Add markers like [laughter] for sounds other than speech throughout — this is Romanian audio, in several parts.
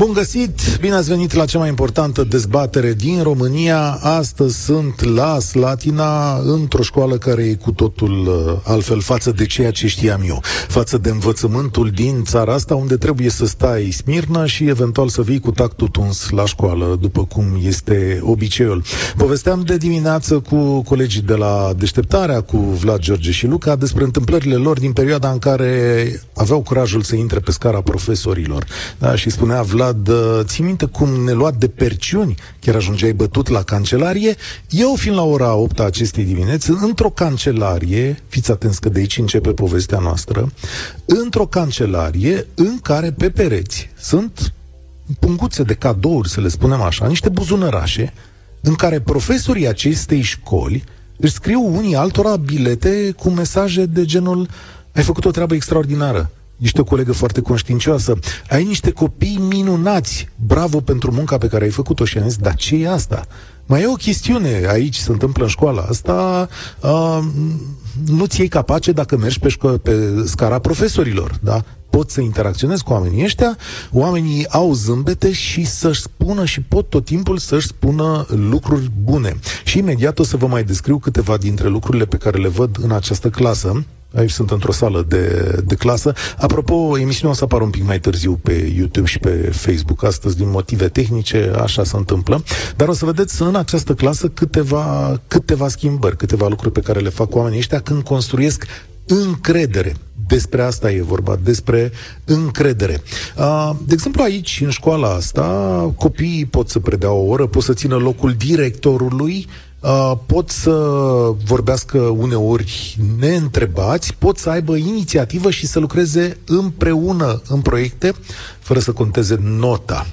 Bun găsit! Bine ați venit la cea mai importantă dezbatere din România. Astăzi sunt la Slatina, într-o școală care e cu totul uh, altfel față de ceea ce știam eu, față de învățământul din țara asta, unde trebuie să stai smirnă și eventual să vii cu tactul tuns la școală, după cum este obiceiul. Povesteam de dimineață cu colegii de la Deșteptarea, cu Vlad, George și Luca, despre întâmplările lor din perioada în care aveau curajul să intre pe scara profesorilor. Da? Și spunea Vlad, Vlad, ții minte cum ne lua de perciuni, chiar ajungeai bătut la cancelarie? Eu, fiind la ora 8 a acestei dimineți, într-o cancelarie, fiți atenți că de aici începe povestea noastră, într-o cancelarie în care pe pereți sunt punguțe de cadouri, să le spunem așa, niște buzunărașe, în care profesorii acestei școli își scriu unii altora bilete cu mesaje de genul ai făcut o treabă extraordinară, ești o colegă foarte conștiincioasă, ai niște copii minunați, bravo pentru munca pe care ai făcut-o și am zis, dar ce e asta? Mai e o chestiune aici, se întâmplă în școala asta, uh, nu ți iei capace dacă mergi pe, șco- pe scara profesorilor, da? Pot să interacționezi cu oamenii ăștia, oamenii au zâmbete și să-și spună și pot tot timpul să-și spună lucruri bune. Și imediat o să vă mai descriu câteva dintre lucrurile pe care le văd în această clasă Aici sunt într-o sală de, de clasă. Apropo, emisiunea o să apară un pic mai târziu pe YouTube și pe Facebook. Astăzi, din motive tehnice, așa se întâmplă. Dar o să vedeți în această clasă câteva, câteva schimbări, câteva lucruri pe care le fac oamenii ăștia când construiesc încredere. Despre asta e vorba, despre încredere. De exemplu, aici, în școala asta, copiii pot să predea o oră, pot să țină locul directorului, uh, pot să vorbească uneori neîntrebați, pot să aibă inițiativă și să lucreze împreună în proiecte, fără să conteze nota.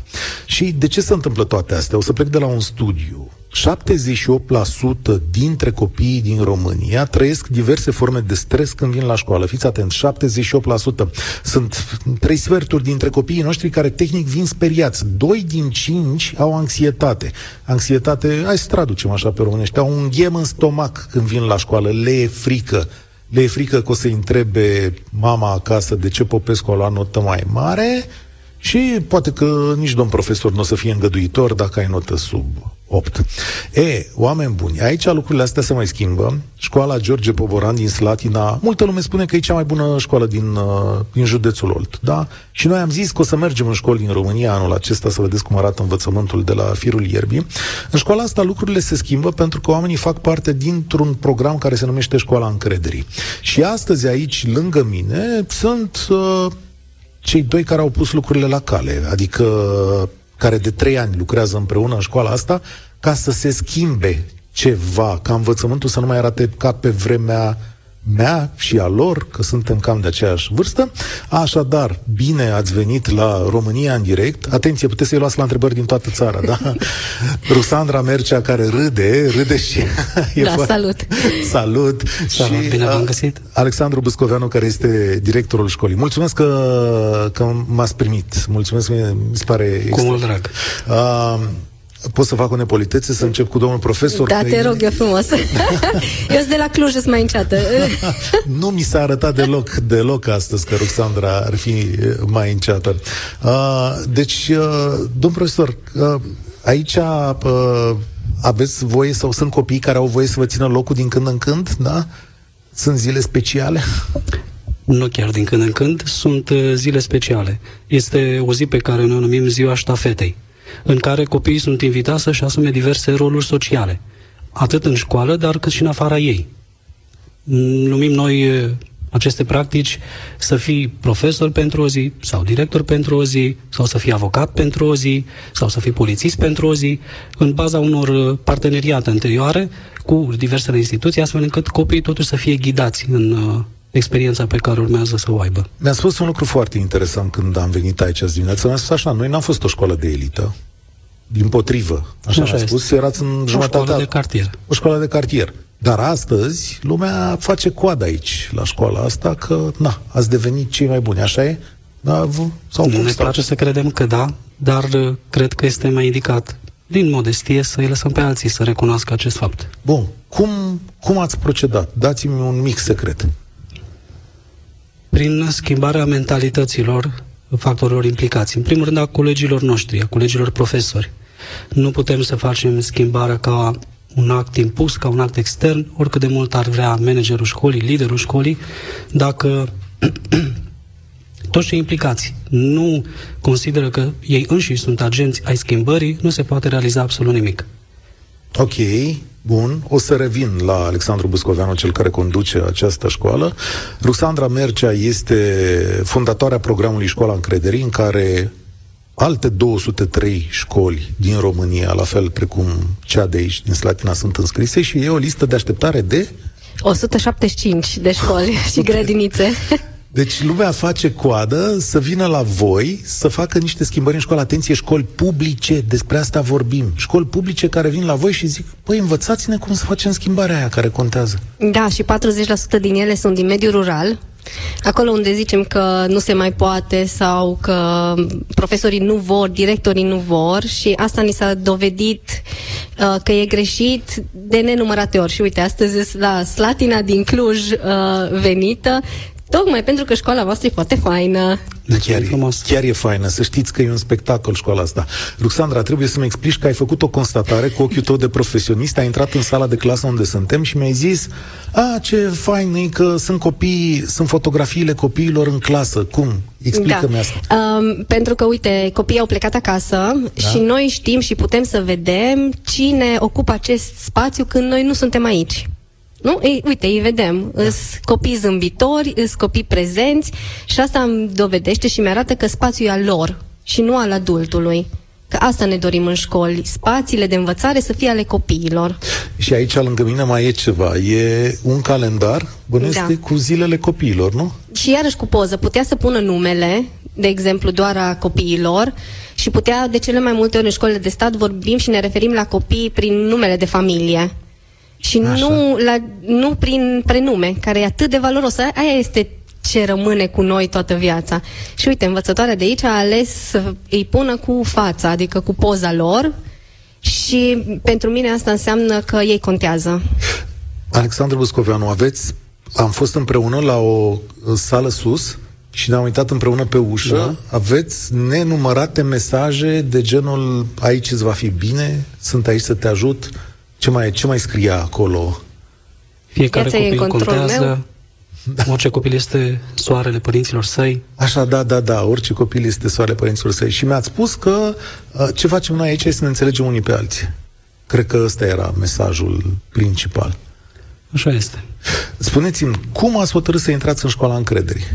Și de ce se întâmplă toate astea? O să plec de la un studiu 78% dintre copiii din România trăiesc diverse forme de stres când vin la școală. Fiți atenți, 78%. Sunt trei sferturi dintre copiii noștri care tehnic vin speriați. Doi din cinci au anxietate. Anxietate, hai să traducem așa pe românește, au un ghem în stomac când vin la școală, le e frică. Le e frică că o să întrebe mama acasă de ce Popescu a luat notă mai mare și poate că nici domn profesor nu o să fie îngăduitor dacă ai notă sub 8. E, oameni buni, aici lucrurile astea se mai schimbă. Școala George Poboran din Slatina, multă lume spune că e cea mai bună școală din, uh, din județul Olt, da? Și noi am zis că o să mergem în școli din România anul acesta să vedeți cum arată învățământul de la firul ierbii. În școala asta lucrurile se schimbă pentru că oamenii fac parte dintr-un program care se numește Școala Încrederii. Și astăzi aici, lângă mine, sunt... Uh, cei doi care au pus lucrurile la cale, adică care de trei ani lucrează împreună în școala asta, ca să se schimbe ceva, ca învățământul să nu mai arate ca pe vremea mea și a lor, că suntem cam de aceeași vârstă. Așadar, bine ați venit la România în direct. Atenție, puteți să-i luați la întrebări din toată țara, da? [laughs] Rusandra Mercea, care râde, râde și... e da, foarte... salut! Salut! Salut, și, bine v-am găsit! Alexandru Băscoveanu, care este directorul școlii. Mulțumesc că, că m-ați primit. Mulțumesc, mi se pare... Cu mult drag! Uh, Pot să fac o nepolitețe, să încep cu domnul profesor? Da, te rog, eu frumos. [laughs] eu sunt de la Cluj, sunt mai înceată. [laughs] nu mi s-a arătat deloc, deloc astăzi că Ruxandra ar fi mai înceată. Uh, deci, uh, domn profesor, uh, aici uh, aveți voie sau sunt copii care au voie să vă țină locul din când în când, da? Sunt zile speciale? Nu chiar din când în când, sunt uh, zile speciale. Este o zi pe care noi o numim ziua ștafetei în care copiii sunt invitați să-și asume diverse roluri sociale, atât în școală, dar cât și în afara ei. Numim noi aceste practici să fii profesor pentru o zi, sau director pentru o zi, sau să fii avocat pentru o zi, sau să fii polițist pentru o zi, în baza unor parteneriate anterioare cu diversele instituții, astfel încât copiii totuși să fie ghidați în experiența pe care urmează să o aibă. Mi-a spus un lucru foarte interesant când am venit aici azi dimineață. Mi-a spus așa, noi n-am fost o școală de elită, din potrivă, așa, așa mi-a spus, este. erați în jumătate... O școală de cartier. O școală de cartier. Dar astăzi, lumea face coadă aici, la școala asta, că, na, ați devenit cei mai buni, așa e? Da, sau nu ne place să credem că da, dar uh, cred că este mai indicat din modestie, să îi lăsăm pe alții să recunoască acest fapt. Bun. Cum, cum ați procedat? Dați-mi un mic secret. Prin schimbarea mentalităților factorilor implicați. În primul rând a colegilor noștri, a colegilor profesori. Nu putem să facem schimbarea ca un act impus, ca un act extern, oricât de mult ar vrea managerul școlii, liderul școlii, dacă [clears throat] toți cei implicați nu consideră că ei înșiși sunt agenți ai schimbării, nu se poate realiza absolut nimic. Ok, bun. O să revin la Alexandru Buscoveanu, cel care conduce această școală. Ruxandra Mercea este fondatoarea programului Școala Încrederii, în care alte 203 școli din România, la fel precum cea de aici, din Slatina, sunt înscrise și e o listă de așteptare de... 175 de școli și [laughs] grădinițe. Deci lumea face coadă să vină la voi să facă niște schimbări în școală. Atenție, școli publice, despre asta vorbim. Școli publice care vin la voi și zic, păi învățați-ne cum să facem schimbarea aia care contează. Da, și 40% din ele sunt din mediul rural, Acolo unde zicem că nu se mai poate sau că profesorii nu vor, directorii nu vor și asta ni s-a dovedit uh, că e greșit de nenumărate ori. Și uite, astăzi la Slatina din Cluj uh, venită, Tocmai pentru că școala voastră e foarte faină. Chiar, e, chiar e faină, să știți că e un spectacol școala asta. Luxandra, trebuie să-mi explici că ai făcut o constatare cu ochiul tău de profesionist, ai intrat în sala de clasă unde suntem și mi-ai zis a, ce fain e că sunt copii, sunt fotografiile copiilor în clasă. Cum? Explică-mi da. asta. Um, pentru că, uite, copiii au plecat acasă da? și noi știm și putem să vedem cine ocupă acest spațiu când noi nu suntem aici. Nu? Ei, uite, îi vedem. Da. Îs copii zâmbitori, îs copii prezenți și asta îmi dovedește și mi-arată că spațiul e al lor și nu al adultului. Că asta ne dorim în școli, spațiile de învățare să fie ale copiilor. Și aici lângă mine mai e ceva, e un calendar, bănuiesc da. cu zilele copiilor, nu? Și iarăși cu poză, putea să pună numele, de exemplu, doar a copiilor și putea, de cele mai multe ori în școlile de stat, vorbim și ne referim la copii prin numele de familie. Și nu, la, nu prin prenume, care e atât de valoros. Aia este ce rămâne cu noi toată viața. Și uite, învățătoarea de aici a ales să îi pună cu fața, adică cu poza lor și pentru mine asta înseamnă că ei contează. Alexandru Buscoveanu, aveți, am fost împreună la o sală sus și ne-am uitat împreună pe ușă. Da. Aveți nenumărate mesaje de genul aici îți va fi bine, sunt aici să te ajut, ce mai, ce mai scria acolo? Fiecare Viața copil contează. Meu. Da. Orice copil este soarele părinților săi. Așa, da, da, da. Orice copil este soarele părinților săi. Și mi-ați spus că uh, ce facem noi aici este să ne înțelegem unii pe alții. Cred că ăsta era mesajul principal. Așa este. Spuneți-mi, cum ați hotărât să intrați în școala încrederii?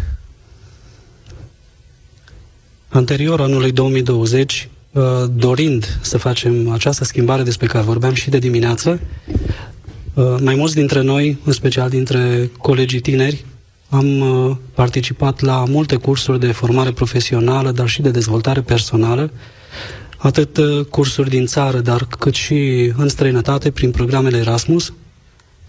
Anterior anului 2020, Uh, dorind să facem această schimbare despre care vorbeam și de dimineață, uh, mai mulți dintre noi, în special dintre colegii tineri, am uh, participat la multe cursuri de formare profesională, dar și de dezvoltare personală, atât cursuri din țară, dar cât și în străinătate, prin programele Erasmus.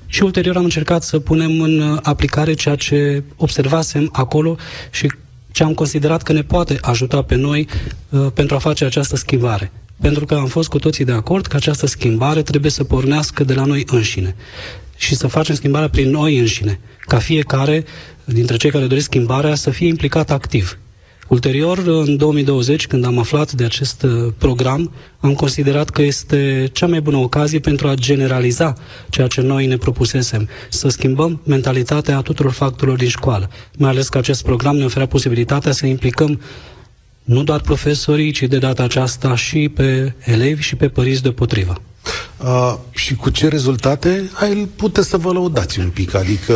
Și ulterior am încercat să punem în aplicare ceea ce observasem acolo și ce am considerat că ne poate ajuta pe noi uh, pentru a face această schimbare. Pentru că am fost cu toții de acord că această schimbare trebuie să pornească de la noi înșine și să facem schimbarea prin noi înșine, ca fiecare dintre cei care doresc schimbarea să fie implicat activ. Ulterior, în 2020, când am aflat de acest uh, program, am considerat că este cea mai bună ocazie pentru a generaliza ceea ce noi ne propusesem, să schimbăm mentalitatea tuturor factorilor din școală. Mai ales că acest program ne oferea posibilitatea să implicăm nu doar profesorii, ci de data aceasta și pe elevi și pe părinți deopotrivă. Uh, și cu ce rezultate? Ai puteți să vă lăudați un pic, adică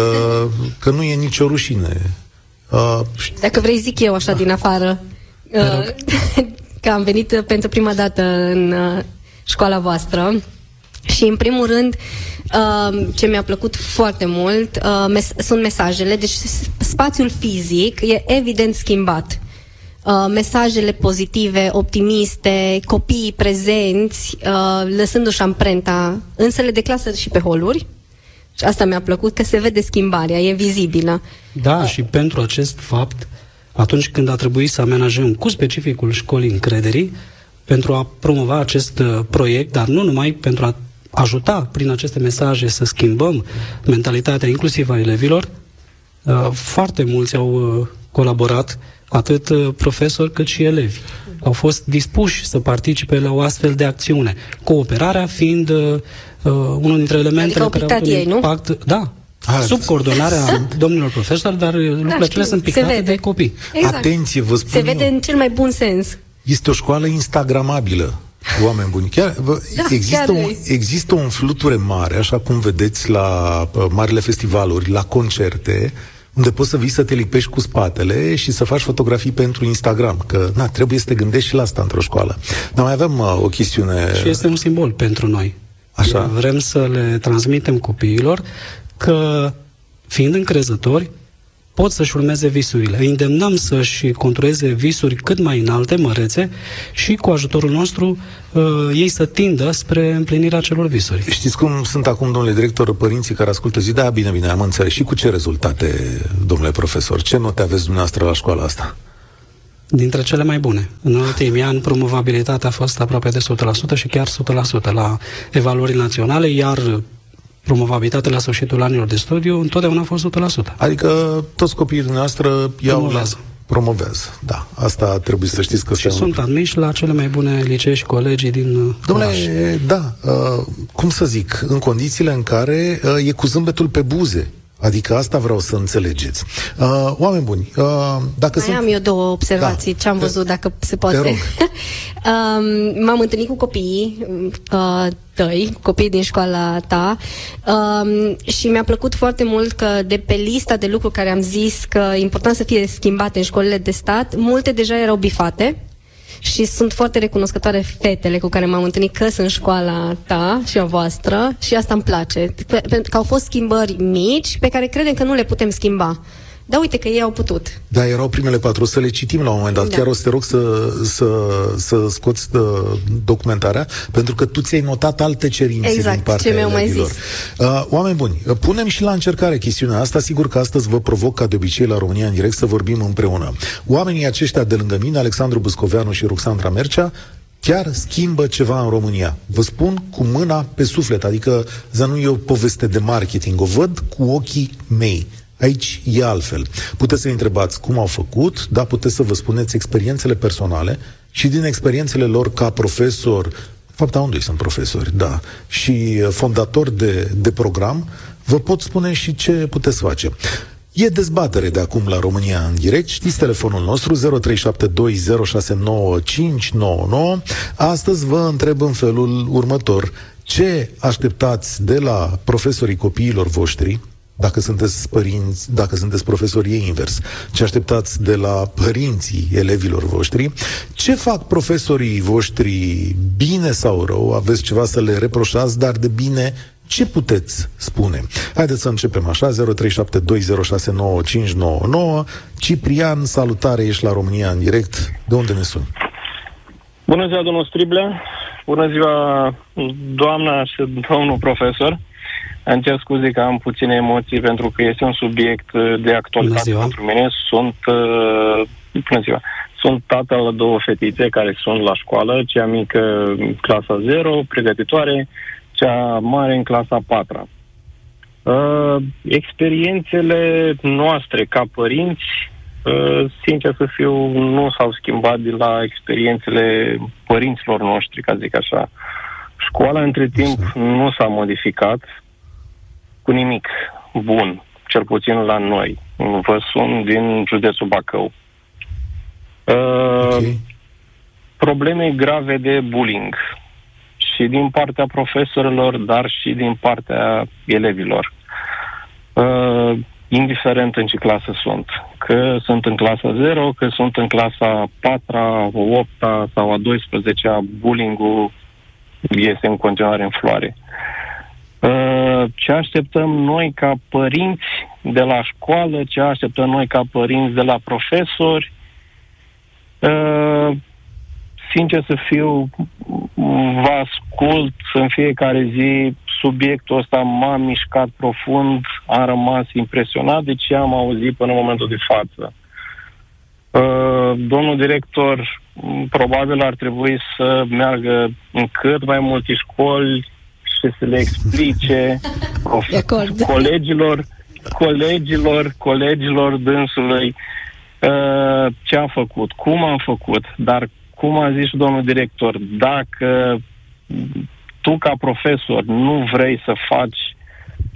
că nu e nicio rușine Uh, Dacă vrei zic eu așa din afară, uh, [laughs] că am venit pentru prima dată în uh, școala voastră. Și în primul rând uh, ce mi-a plăcut foarte mult uh, mes- sunt mesajele, deci spațiul fizic e evident schimbat. Uh, mesajele pozitive, optimiste, copiii prezenți, uh, lăsându-și amprenta în sele de clasă și pe holuri, și asta mi-a plăcut, că se vede schimbarea, e vizibilă. Da, și pentru acest fapt, atunci când a trebuit să amenajăm cu specificul școlii încrederii, pentru a promova acest uh, proiect, dar nu numai pentru a ajuta prin aceste mesaje să schimbăm mentalitatea inclusiv a elevilor, uh, foarte mulți au uh, colaborat, atât profesori cât și elevi. Au fost dispuși să participe la o astfel de acțiune. Cooperarea fiind uh, unul dintre elementele adică care au un impact. Nu? Da, a, sub coordonarea domnilor profesori, dar lucrurile da, acelea sunt pictate de copii. Exact. Atenție, vă spun Se vede eu. în cel mai bun sens. Este o școală instagramabilă. Oameni buni. Chiar, vă, [laughs] da, există, chiar un, există un fluture mare, așa cum vedeți la uh, marile festivaluri, la concerte, unde poți să vii să te lipești cu spatele și să faci fotografii pentru Instagram. Că, na, trebuie să te gândești și la asta într-o școală. Dar mai avem uh, o chestiune... Și este un simbol pentru noi. Așa. Vrem să le transmitem copiilor că, fiind încrezători, pot să-și urmeze visurile. Îi îndemnăm să-și contureze visuri cât mai înalte, mărețe, și cu ajutorul nostru uh, ei să tindă spre împlinirea celor visuri. Știți cum sunt acum, domnule director, părinții care ascultă zi, da, bine, bine, am înțeles. Și cu ce rezultate, domnule profesor? Ce note aveți dumneavoastră la școala asta? Dintre cele mai bune. În ultimii ani, promovabilitatea a fost aproape de 100% și chiar 100% la evaluări naționale, iar promovabilitatea la sfârșitul anilor de studiu întotdeauna a fost 100%. Adică toți copiii dumneavoastră iau promovează. La... Promovează, da. Asta trebuie să știți că și sunt admiși la cele mai bune licee și colegii din uh, Domnule, oraș. da, uh, cum să zic, în condițiile în care uh, e cu zâmbetul pe buze. Adică asta vreau să înțelegeți. Uh, oameni buni, uh, dacă Mai sunt... am eu două observații, da. ce am văzut, dacă se poate. Te rog. [laughs] um, m-am întâlnit cu copiii uh, tăi, cu copiii din școala ta um, și mi-a plăcut foarte mult că de pe lista de lucruri care am zis că e important să fie schimbate în școlile de stat, multe deja erau bifate și sunt foarte recunoscătoare fetele cu care m-am întâlnit că sunt școala ta și a voastră și asta îmi place. Pentru că au fost schimbări mici pe care credem că nu le putem schimba. Da, uite că ei au putut. Da, erau primele patru, să le citim la un moment dat. Da. Chiar o să te rog să, să, să scoți uh, documentarea, pentru că tu ți-ai notat alte cerințe exact, din partea ce mi-au mai zis. Uh, oameni buni, uh, punem și la încercare chestiunea asta. Sigur că astăzi vă provoc, ca de obicei, la România în direct să vorbim împreună. Oamenii aceștia de lângă mine, Alexandru Buscoveanu și Ruxandra Mercea, chiar schimbă ceva în România. Vă spun cu mâna pe suflet, adică să nu e o poveste de marketing, o văd cu ochii mei. Aici e altfel. Puteți să întrebați cum au făcut, dar puteți să vă spuneți experiențele personale și din experiențele lor ca profesor, fapt amândoi sunt profesori, da, și fondator de, de program, vă pot spune și ce puteți face. E dezbatere de acum la România în direct. Știți telefonul nostru 0372069599. Astăzi vă întreb în felul următor. Ce așteptați de la profesorii copiilor voștri dacă sunteți părinți, dacă sunteți profesori, e invers. Ce așteptați de la părinții elevilor voștri? Ce fac profesorii voștri bine sau rău? Aveți ceva să le reproșați, dar de bine ce puteți spune? Haideți să începem așa, 0372069599. Ciprian, salutare, ești la România în direct. De unde ne suni? Bună ziua, domnul Striblea. Bună ziua, doamna și domnul profesor. Îmi cer scuze că am puține emoții pentru că este un subiect uh, de actualitate pentru mine. Sunt, uh, bună ziua, sunt tatăl la două fetițe care sunt la școală, cea mică clasa 0, pregătitoare, cea mare în clasa 4. Uh, experiențele noastre ca părinți, uh, sincer să fiu, nu s-au schimbat de la experiențele părinților noștri, ca zic așa. Școala între timp nu s-a modificat, cu nimic bun, cel puțin la noi. Vă sun din județul Bacău. Uh, okay. Probleme grave de bullying și din partea profesorilor, dar și din partea elevilor. Uh, indiferent în ce clasă sunt. Că sunt în clasa 0, că sunt în clasa 4, 8 sau a 12-a, bullying-ul este în continuare în floare. Uh, ce așteptăm noi ca părinți de la școală, ce așteptăm noi ca părinți de la profesori. Uh, sincer să fiu, vă ascult în fiecare zi, subiectul ăsta m-a mișcat profund, am rămas impresionat de ce am auzit până în momentul de față. Uh, domnul director probabil ar trebui să meargă în cât mai multe școli și să le explice colegilor, colegilor, colegilor dânsului uh, ce a făcut, cum am făcut, dar cum a zis domnul director, dacă tu ca profesor nu vrei să faci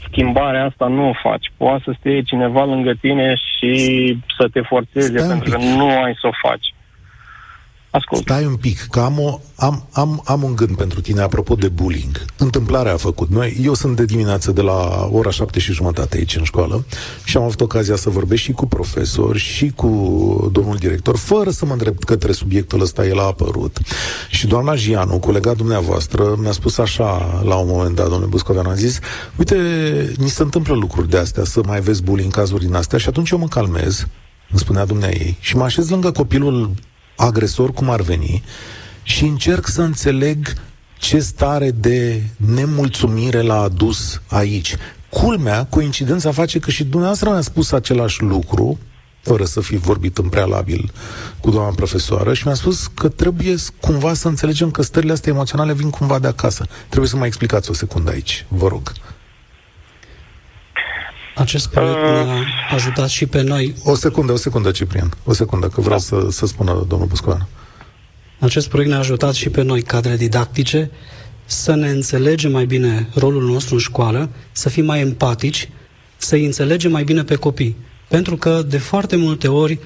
schimbarea asta, nu o faci. Poate să stea cineva lângă tine și să te forțeze pentru că nu ai să o faci. Ascult. Stai un pic, că am, o, am, am, am un gând pentru tine apropo de bullying. Întâmplarea a făcut. Noi, eu sunt de dimineață de la ora șapte și jumătate aici în școală și am avut ocazia să vorbesc și cu profesori și cu domnul director, fără să mă întreb către subiectul ăsta, el a apărut. Și doamna Gianu, colega dumneavoastră, mi-a spus așa la un moment dat, domnule Buscovean, a zis, uite, ni se întâmplă lucruri de astea, să mai vezi bullying cazuri din astea și atunci eu mă calmez, îmi spunea dumnea ei, și mă așez lângă copilul agresor cum ar veni și încerc să înțeleg ce stare de nemulțumire l-a adus aici. Culmea, coincidența face că și dumneavoastră mi-a spus același lucru, fără să fi vorbit în prealabil cu doamna profesoară și mi-a spus că trebuie cumva să înțelegem că stările astea emoționale vin cumva de acasă. Trebuie să mai explicați o secundă aici, vă rog. Acest proiect uh, ne-a ajutat și pe noi. O secundă, o secundă, Ciprian. O secundă, că vreau da. să, să spună domnul Buscoan. Acest proiect ne-a ajutat și pe noi, cadre didactice, să ne înțelegem mai bine rolul nostru în școală, să fim mai empatici, să-i înțelegem mai bine pe copii. Pentru că, de foarte multe ori,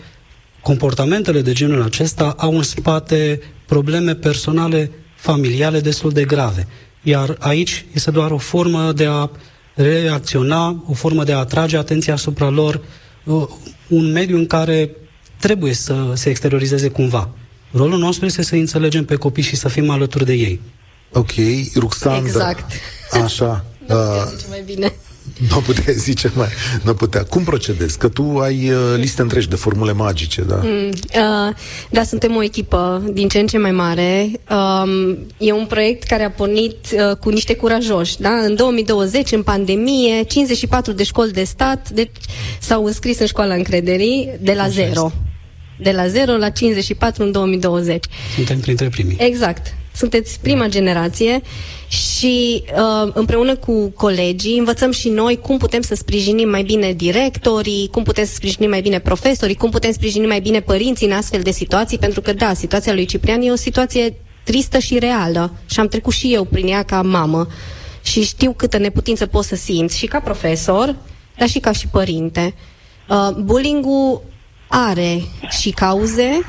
comportamentele de genul acesta au în spate probleme personale, familiale destul de grave. Iar aici este doar o formă de a reacționa, o formă de a atrage atenția asupra lor, uh, un mediu în care trebuie să se exteriorizeze cumva. Rolul nostru este să înțelegem pe copii și să fim alături de ei. Ok, Ruxandra. Exact. Așa. nu uh, mai bine. [laughs] Nu putea zice mai, nu putea. Cum procedezi? Că tu ai uh, liste întregi de formule magice, da? Mm, uh, da, suntem o echipă din ce în ce mai mare. Um, e un proiect care a pornit uh, cu niște curajoși, da? În 2020, în pandemie, 54 de școli de stat deci, s-au înscris în școala încrederii de la zero. De la 0 la 54 în 2020. Suntem printre primii. Exact. Sunteți prima generație și uh, împreună cu colegii învățăm și noi cum putem să sprijinim mai bine directorii, cum putem să sprijinim mai bine profesorii, cum putem sprijini mai bine părinții în astfel de situații, pentru că, da, situația lui Ciprian e o situație tristă și reală și am trecut și eu prin ea ca mamă și știu câtă neputință pot să simt și ca profesor, dar și ca și părinte. Uh, bullying-ul are și cauze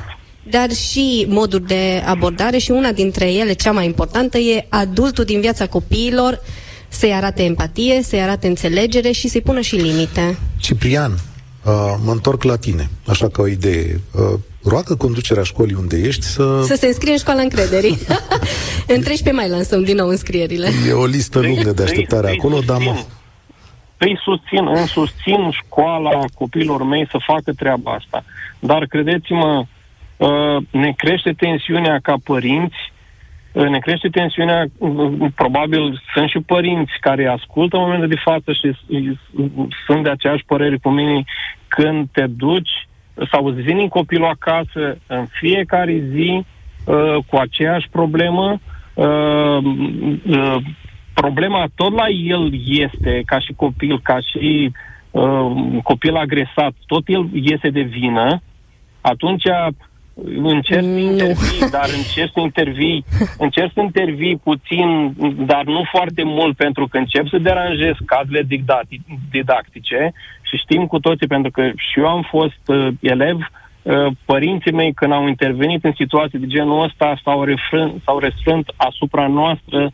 dar și moduri de abordare și una dintre ele, cea mai importantă, e adultul din viața copiilor să-i arate empatie, să-i arate înțelegere și să-i pună și limite. Ciprian, uh, mă întorc la tine, așa ca o idee. Uh, roagă conducerea școlii unde ești să... Să se înscrie în școala încrederii. [laughs] în 13 mai lansăm din nou înscrierile. E o listă lungă de așteptare acolo, dar mă... Îi susțin, îmi susțin școala copiilor mei să facă treaba asta. Dar credeți-mă, Uh, ne crește tensiunea ca părinți, uh, ne crește tensiunea, uh, probabil sunt și părinți care ascultă în momentul de față și sunt de aceeași părere cu mine. Când te duci sau îți vine copilul acasă în fiecare zi cu aceeași problemă, problema tot la el este, ca și copil, ca și copil agresat, tot el iese de vină, atunci încerc să intervii, dar încerc să intervii, încerc să intervii puțin, dar nu foarte mult, pentru că încep să deranjez cadrele didactice și știm cu toții, pentru că și eu am fost uh, elev, uh, părinții mei când au intervenit în situații de genul ăsta s-au, refrânt, s-au restrânt asupra noastră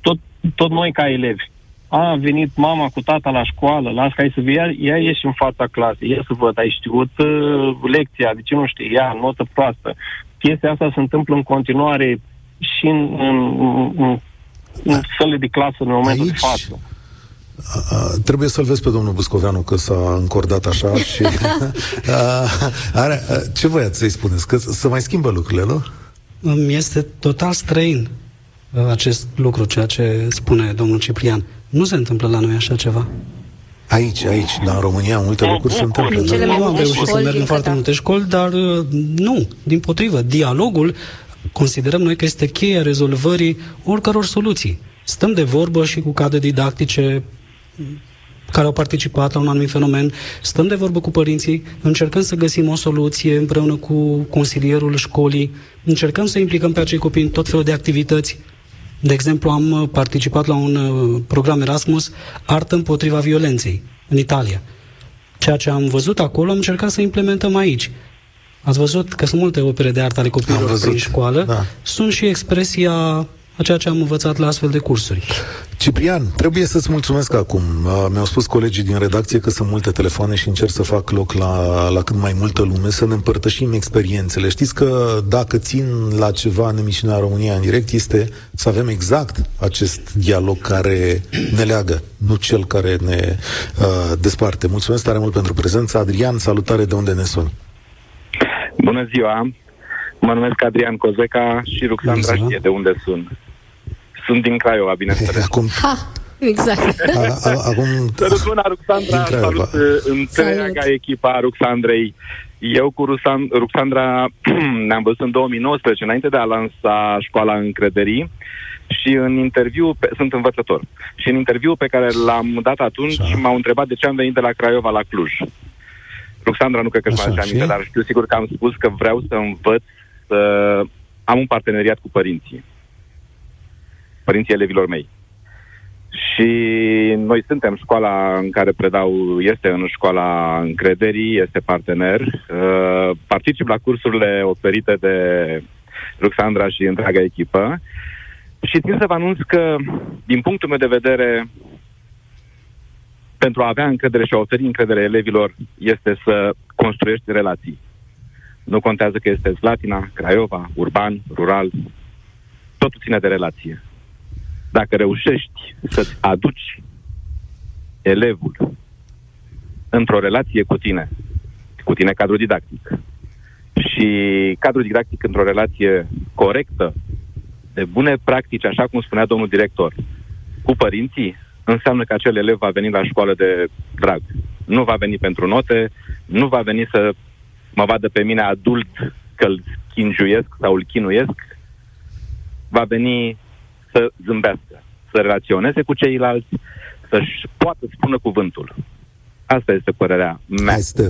tot, tot noi ca elevi a venit mama cu tata la școală, las ca să ia, ia ieși în fața clasei, ia să văd, ai știut uh, lecția, de ce nu știi, ia, notă proastă. Chestia asta se întâmplă în continuare și în, în, în, în săle de clasă în momentul Aici... de față. A, trebuie să-l vezi pe domnul Buscoveanu că s-a încordat așa [laughs] și a, are, a, ce voiați să-i spuneți? Că să mai schimbă lucrurile, nu? Îmi este total străin uh, acest lucru, ceea ce spune domnul Ciprian. Nu se întâmplă la noi așa ceva. Aici, aici, dar în România multe lucruri se întâmplă. Cele mai nu am multe reușit să școli, merg în foarte da. multe școli, dar uh, nu, din potrivă, dialogul considerăm noi că este cheia rezolvării oricăror soluții. Stăm de vorbă și cu cadre didactice care au participat la un anumit fenomen, stăm de vorbă cu părinții, încercăm să găsim o soluție împreună cu consilierul școlii, încercăm să implicăm pe acei copii în tot felul de activități. De exemplu, am uh, participat la un uh, program Erasmus, Artă împotriva violenței, în Italia. Ceea ce am văzut acolo, am încercat să implementăm aici. Ați văzut că sunt multe opere de artă ale Am copiilor văzut, prin școală. da. Sunt și expresia a ceea ce am învățat la astfel de cursuri. Ciprian, trebuie să-ți mulțumesc acum. Uh, Mi-au spus colegii din redacție că sunt multe telefoane și încerc să fac loc la, la cât mai multă lume, să ne împărtășim experiențele. Știți că dacă țin la ceva în emisiunea România în direct este să avem exact acest dialog care ne leagă, nu cel care ne uh, desparte. Mulțumesc tare mult pentru prezența. Adrian, salutare de unde ne suni. Bună ziua! Mă numesc Adrian Cozeca și Ruxandra Bună ziua. știe de unde sunt. Sunt din Craiova, bineînțeles. Acum, Ha, exact. a, a, acum Salut, bună, Ruxandra! Din Craiova. Salut uh, întreaga Salut. echipa Ruxandrei. Eu cu Ruxan- Ruxandra [clears throat] ne-am văzut în 2019, înainte de a lansa școala încrederii și în interviu, pe, sunt învățător, și în interviu pe care l-am dat atunci Așa. m-au întrebat de ce am venit de la Craiova la Cluj. Ruxandra nu cred că își Așa, mai aduce aminte, și? dar știu sigur că am spus că vreau să învăț să am un parteneriat cu părinții. Părinții elevilor mei. Și noi suntem școala în care predau, este în școala încrederii, este partener. Uh, particip la cursurile oferite de Ruxandra și întreaga echipă. Și țin să vă anunț că, din punctul meu de vedere, pentru a avea încredere și a oferi încredere elevilor, este să construiești relații. Nu contează că este Slatina, Craiova, urban, rural, totul ține de relație. Dacă reușești să-ți aduci elevul într-o relație cu tine, cu tine cadru didactic, și cadrul didactic într-o relație corectă, de bune practici, așa cum spunea domnul director, cu părinții, înseamnă că acel elev va veni la școală de drag. Nu va veni pentru note, nu va veni să mă vadă pe mine adult că îl chinjuiesc sau îl chinuiesc, va veni să zâmbească, să relaționeze cu ceilalți, să-și poată spună cuvântul. Asta este părerea mea. Hai să, te,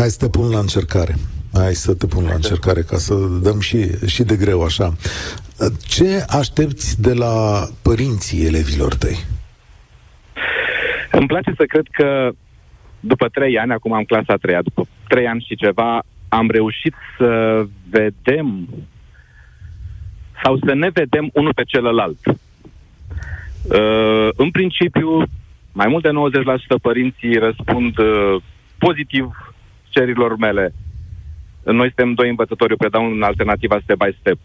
hai să te pun la încercare. Hai să te pun la încercare ca să dăm și, și de greu așa. Ce aștepți de la părinții elevilor tăi? Îmi place să cred că după trei ani, acum am clasa a treia, după trei ani și ceva, am reușit să vedem sau să ne vedem unul pe celălalt. Uh, în principiu, mai mult de 90% părinții răspund uh, pozitiv cerilor mele. Noi suntem doi învățători, eu predau în alternativa step by step.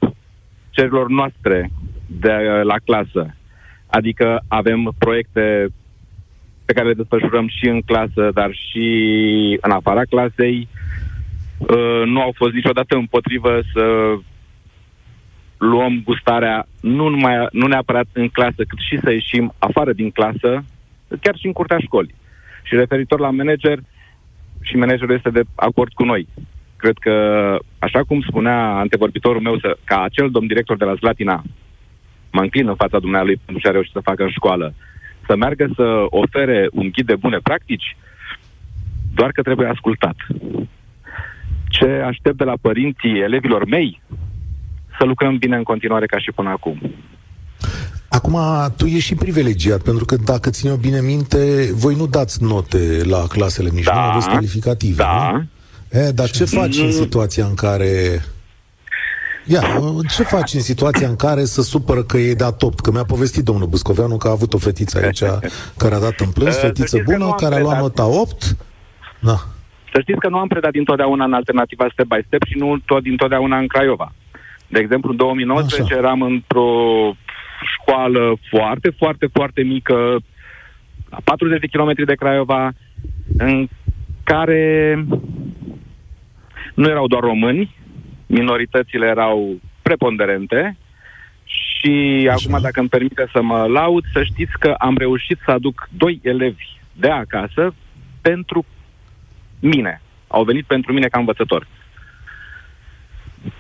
Cerilor noastre de la clasă. Adică avem proiecte pe care le desfășurăm și în clasă, dar și în afara clasei. Uh, nu au fost niciodată împotrivă să luăm gustarea nu, numai, nu neapărat în clasă, cât și să ieșim afară din clasă, chiar și în curtea școlii. Și referitor la manager, și managerul este de acord cu noi. Cred că, așa cum spunea antevorbitorul meu, să, ca acel domn director de la Slatina, mă înclin în fața dumnealui pentru ce a reușit să facă în școală, să meargă să ofere un ghid de bune practici, doar că trebuie ascultat. Ce aștept de la părinții elevilor mei? Să lucrăm bine în continuare ca și până acum. Acum, tu ești și privilegiat, pentru că dacă țin eu bine minte, voi nu dați note la clasele mici, Da, nu aveți calificative, da. nu? E, dar ce faci în situația în care... Ia, ce faci în situația în care să supără că e dat 8? Că mi-a povestit domnul Băscoveanu că a avut o fetiță aici care a dat în plâns, Să fetiță știți că nu bună, am care a luat predat. nota 8. Da. Să știți că nu am predat dintotdeauna în alternativa step by step și nu tot dintotdeauna în Craiova. De exemplu, în 2019 Așa. eram într-o școală foarte, foarte, foarte mică, la 40 de kilometri de Craiova, în care nu erau doar români, minoritățile erau preponderente și Așa. acum, dacă îmi permite să mă laud, să știți că am reușit să aduc doi elevi de acasă pentru mine. Au venit pentru mine ca învățător.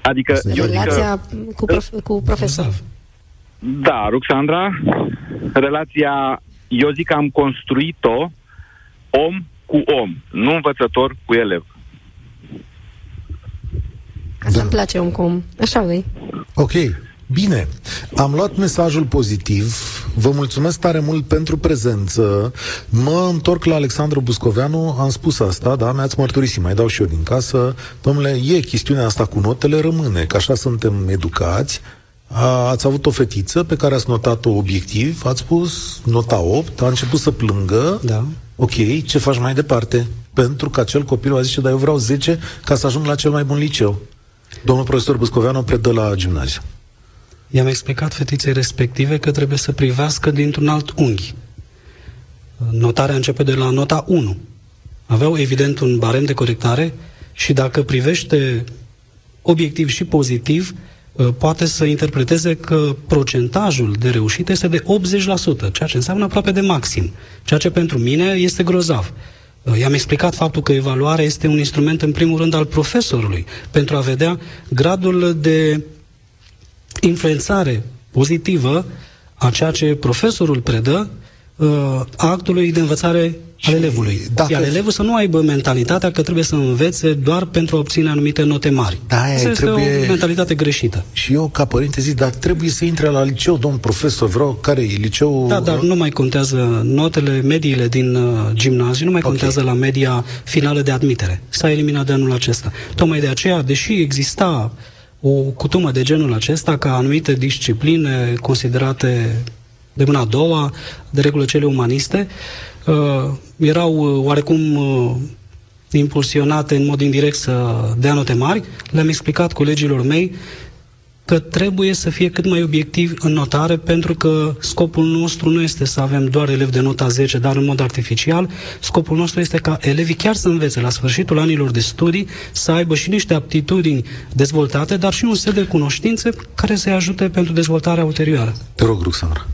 Adică... Eu Relația că... cu, prof- cu profesor. Da, Ruxandra, relația, eu zic că am construit-o om cu om, nu învățător cu elev. Asta da. îmi place om cu om. Așa e. Ok. Bine, am luat mesajul pozitiv. Vă mulțumesc tare mult pentru prezență. Mă întorc la Alexandru Buscoveanu, am spus asta, da, mi-ați mărturisit, mai dau și eu din casă. Domnule, e chestiunea asta cu notele, rămâne, că așa suntem educați. A, ați avut o fetiță pe care ați notat-o obiectiv, ați spus nota 8, a început să plângă. Da. Ok, ce faci mai departe? Pentru că acel copil a zis, dar eu vreau 10 ca să ajung la cel mai bun liceu. Domnul profesor Buscoveanu predă la gimnaziu. I-am explicat fetiței respective că trebuie să privească dintr-un alt unghi. Notarea începe de la nota 1. Aveau evident un barem de corectare și dacă privește obiectiv și pozitiv, ă, poate să interpreteze că procentajul de reușită este de 80%, ceea ce înseamnă aproape de maxim, ceea ce pentru mine este grozav. Ă, i-am explicat faptul că evaluarea este un instrument în primul rând al profesorului pentru a vedea gradul de influențare pozitivă a ceea ce profesorul predă uh, a actului de învățare al elevului. Dacă... Iar elevul să nu aibă mentalitatea că trebuie să învețe doar pentru a obține anumite note mari. Da, Asta trebuie... este o mentalitate greșită. Și eu, ca părinte, zic, dar trebuie să intre la liceu, domn profesor, vreau, care e liceu? Da, dar nu mai contează notele, mediile din uh, gimnaziu, nu mai okay. contează la media finală de admitere. S-a eliminat de anul acesta. Tocmai de aceea, deși exista uh, o cutumă de genul acesta ca anumite discipline considerate de mâna a doua, de regulă cele umaniste, uh, erau uh, oarecum uh, impulsionate în mod indirect să dea note mari. Le-am explicat colegilor mei că trebuie să fie cât mai obiectiv în notare, pentru că scopul nostru nu este să avem doar elevi de nota 10, dar în mod artificial. Scopul nostru este ca elevii chiar să învețe la sfârșitul anilor de studii, să aibă și niște aptitudini dezvoltate, dar și un set de cunoștințe care să-i ajute pentru dezvoltarea ulterioară. Te rog, Ruxandra.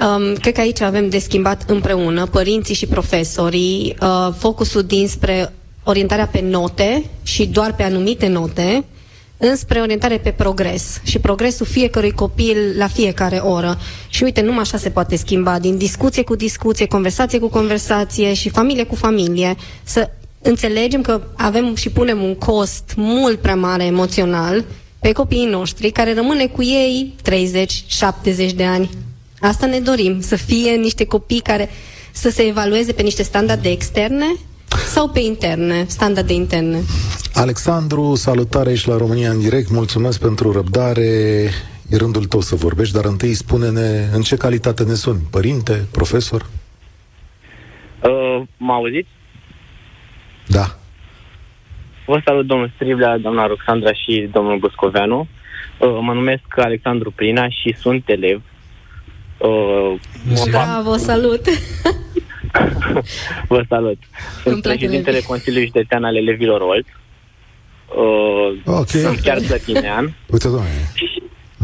Um, cred că aici avem de schimbat împreună, părinții și profesorii, uh, focusul dinspre orientarea pe note și doar pe anumite note, înspre orientare pe progres și progresul fiecărui copil la fiecare oră. Și uite, numai așa se poate schimba, din discuție cu discuție, conversație cu conversație și familie cu familie, să înțelegem că avem și punem un cost mult prea mare emoțional pe copiii noștri, care rămâne cu ei 30-70 de ani. Asta ne dorim, să fie niște copii care să se evalueze pe niște standarde externe sau pe interne, standarde interne? Alexandru, salutare și la România în direct, mulțumesc pentru răbdare. E rândul tău să vorbești, dar întâi spune-ne în ce calitate ne suni, părinte, profesor? Uh, mă auziți? Da. Vă salut domnul Striblea, doamna Roxandra și domnul Buscoveanu. Uh, mă numesc Alexandru Prina și sunt elev. Uh, Bravo, salut! [laughs] Vă salut. Sunt președintele Consiliului Județean al Elevilor Olt. Uh, okay. Sunt chiar slătinean. Uite, doamne.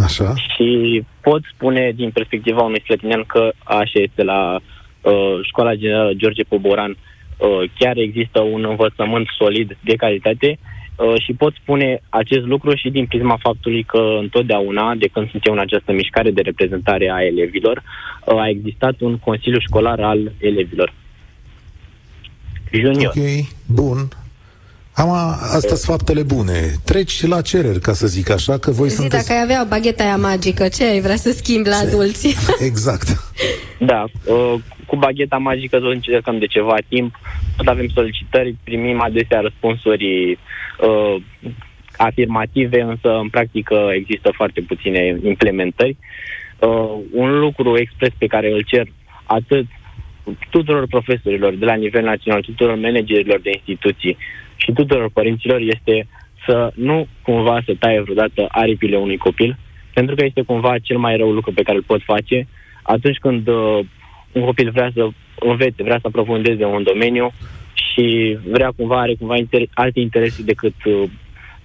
Așa. Și pot spune din perspectiva unui slătinean că așa este la uh, Școala Generală George Poboran. Uh, chiar există un învățământ solid de calitate uh, și pot spune acest lucru și din prisma faptului că întotdeauna, de când sunt eu în această mișcare de reprezentare a elevilor, uh, a existat un consiliu școlar al elevilor. Junior. Ok, bun. Am, astea sunt faptele bune. Treci la cereri, ca să zic așa, că voi Zi, sunteți... dacă ai avea bagheta aia magică, ce ai vrea să schimbi la adulți? [laughs] Exact. Da, uh, cu bagheta magică tot încercăm de ceva timp, tot avem solicitări, primim adesea răspunsuri uh, afirmative, însă în practică există foarte puține implementări. Uh, un lucru expres pe care îl cer atât tuturor profesorilor de la nivel național, tuturor managerilor de instituții și tuturor părinților este să nu cumva să taie vreodată aripile unui copil, pentru că este cumva cel mai rău lucru pe care îl pot face atunci când uh, un copil vrea să învețe, vrea să aprofundeze un domeniu și vrea cumva, are cumva inter- alte interese decât uh,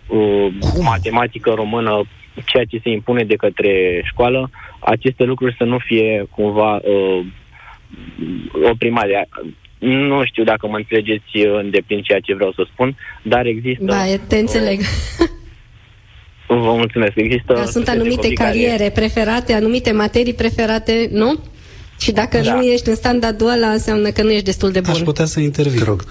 uh, matematică română, ceea ce se impune de către școală, aceste lucruri să nu fie cumva uh, oprimate. Nu știu dacă mă înțelegeți în deplin ceea ce vreau să spun, dar există... Da, te înțeleg. Vă mulțumesc. Există... Da, sunt anumite cariere care... preferate, anumite materii preferate, nu? Și dacă da. nu ești în standardul ăla, înseamnă că nu ești destul de bun. Aș putea să intervin. rog.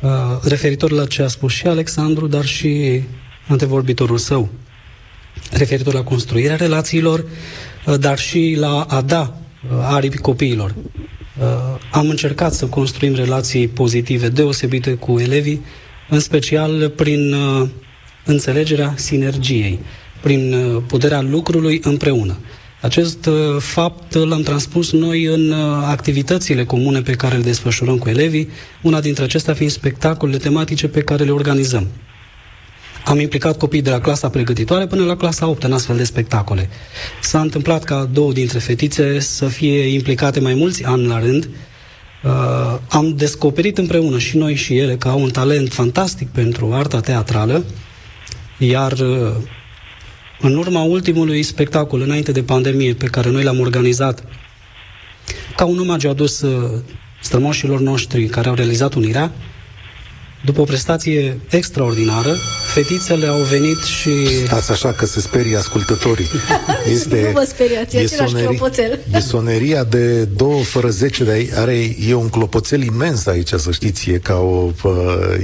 Uh, referitor la ce a spus și Alexandru, dar și antevorbitorul său, referitor la construirea relațiilor, uh, dar și la a da uh, aripi copiilor. Uh, am încercat să construim relații pozitive deosebite cu elevii, în special prin uh, înțelegerea sinergiei, prin uh, puterea lucrului împreună. Acest uh, fapt l-am transpus noi în uh, activitățile comune pe care le desfășurăm cu elevii, una dintre acestea fiind spectacolele tematice pe care le organizăm. Am implicat copii de la clasa pregătitoare până la clasa 8 în astfel de spectacole. S-a întâmplat ca două dintre fetițe să fie implicate mai mulți ani la rând. Uh, am descoperit împreună și noi și ele că au un talent fantastic pentru arta teatrală, iar uh, în urma ultimului spectacol înainte de pandemie pe care noi l-am organizat, ca un omagiu adus uh, strămoșilor noștri care au realizat unirea, după o prestație extraordinară, fetițele au venit și... Stați așa că se sperie ascultătorii. [laughs] Este nu vă speriați, e soneri, clopoțel. [laughs] E soneria de două fără zece, dar are, e un clopoțel imens aici, să știți, e ca o,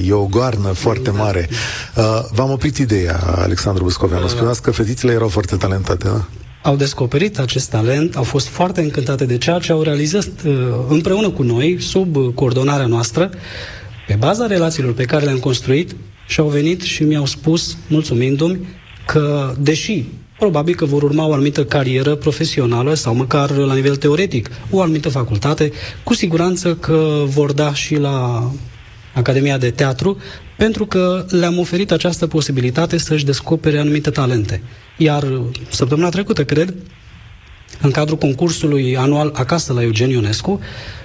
e o goarnă foarte da. mare. Uh, v-am oprit ideea, Alexandru Buscoveanu. Spuneați că fetițele erau foarte talentate, da? au descoperit acest talent, au fost foarte încântate de ceea ce au realizat uh, împreună cu noi, sub coordonarea noastră, pe baza relațiilor pe care le-am construit și au venit și mi-au spus, mulțumindu-mi, că deși probabil că vor urma o anumită carieră profesională sau măcar la nivel teoretic, o anumită facultate, cu siguranță că vor da și la Academia de Teatru, pentru că le-am oferit această posibilitate să-și descopere anumite talente. Iar săptămâna trecută, cred, în cadrul concursului anual Acasă la Eugen Ionescu, Uh,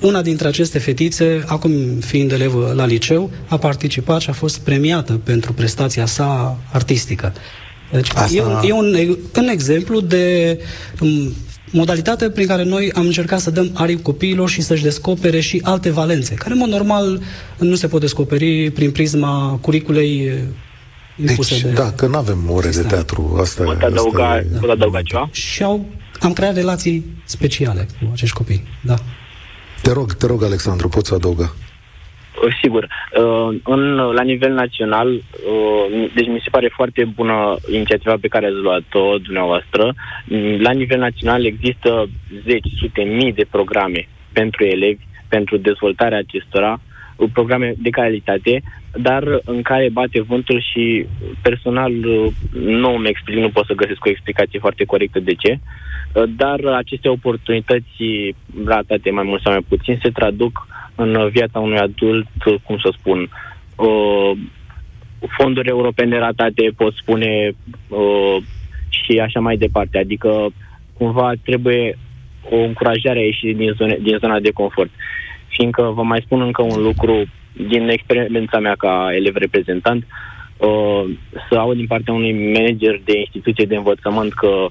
una dintre aceste fetițe, acum fiind elevă la liceu, a participat și a fost premiată pentru prestația sa artistică. Deci Asta... e, un, e un, un exemplu de um, modalitate prin care noi am încercat să dăm aripi copiilor și să-și descopere și alte valențe, care în mod normal nu se pot descoperi prin prisma curiculei impuse deci, de... da, că nu avem ore de teatru. Asta, pot adăuga, asta e, pot adăuga ceva? Și au, am creat relații speciale cu acești copii, da. Te rog, te rog, Alexandru, poți adăuga. Uh, sigur. Uh, în, la nivel național, uh, deci mi se pare foarte bună inițiativa pe care ați luat-o dumneavoastră. La nivel național există zeci, sute mii de programe pentru elevi, pentru dezvoltarea acestora, programe de calitate, dar în care bate vântul și personal nu îmi explic, nu pot să găsesc o explicație foarte corectă de ce. Uh, dar aceste oportunități ratate mai mult sau mai puțin se traduc în viața unui adult, cum să spun, fonduri europene ratate, pot spune, și așa mai departe. Adică, cumva, trebuie o încurajare a ieși din, zone, din zona de confort. Fiindcă, vă mai spun încă un lucru, din experiența mea ca elev reprezentant, să aud din partea unui manager de instituție de învățământ că uh,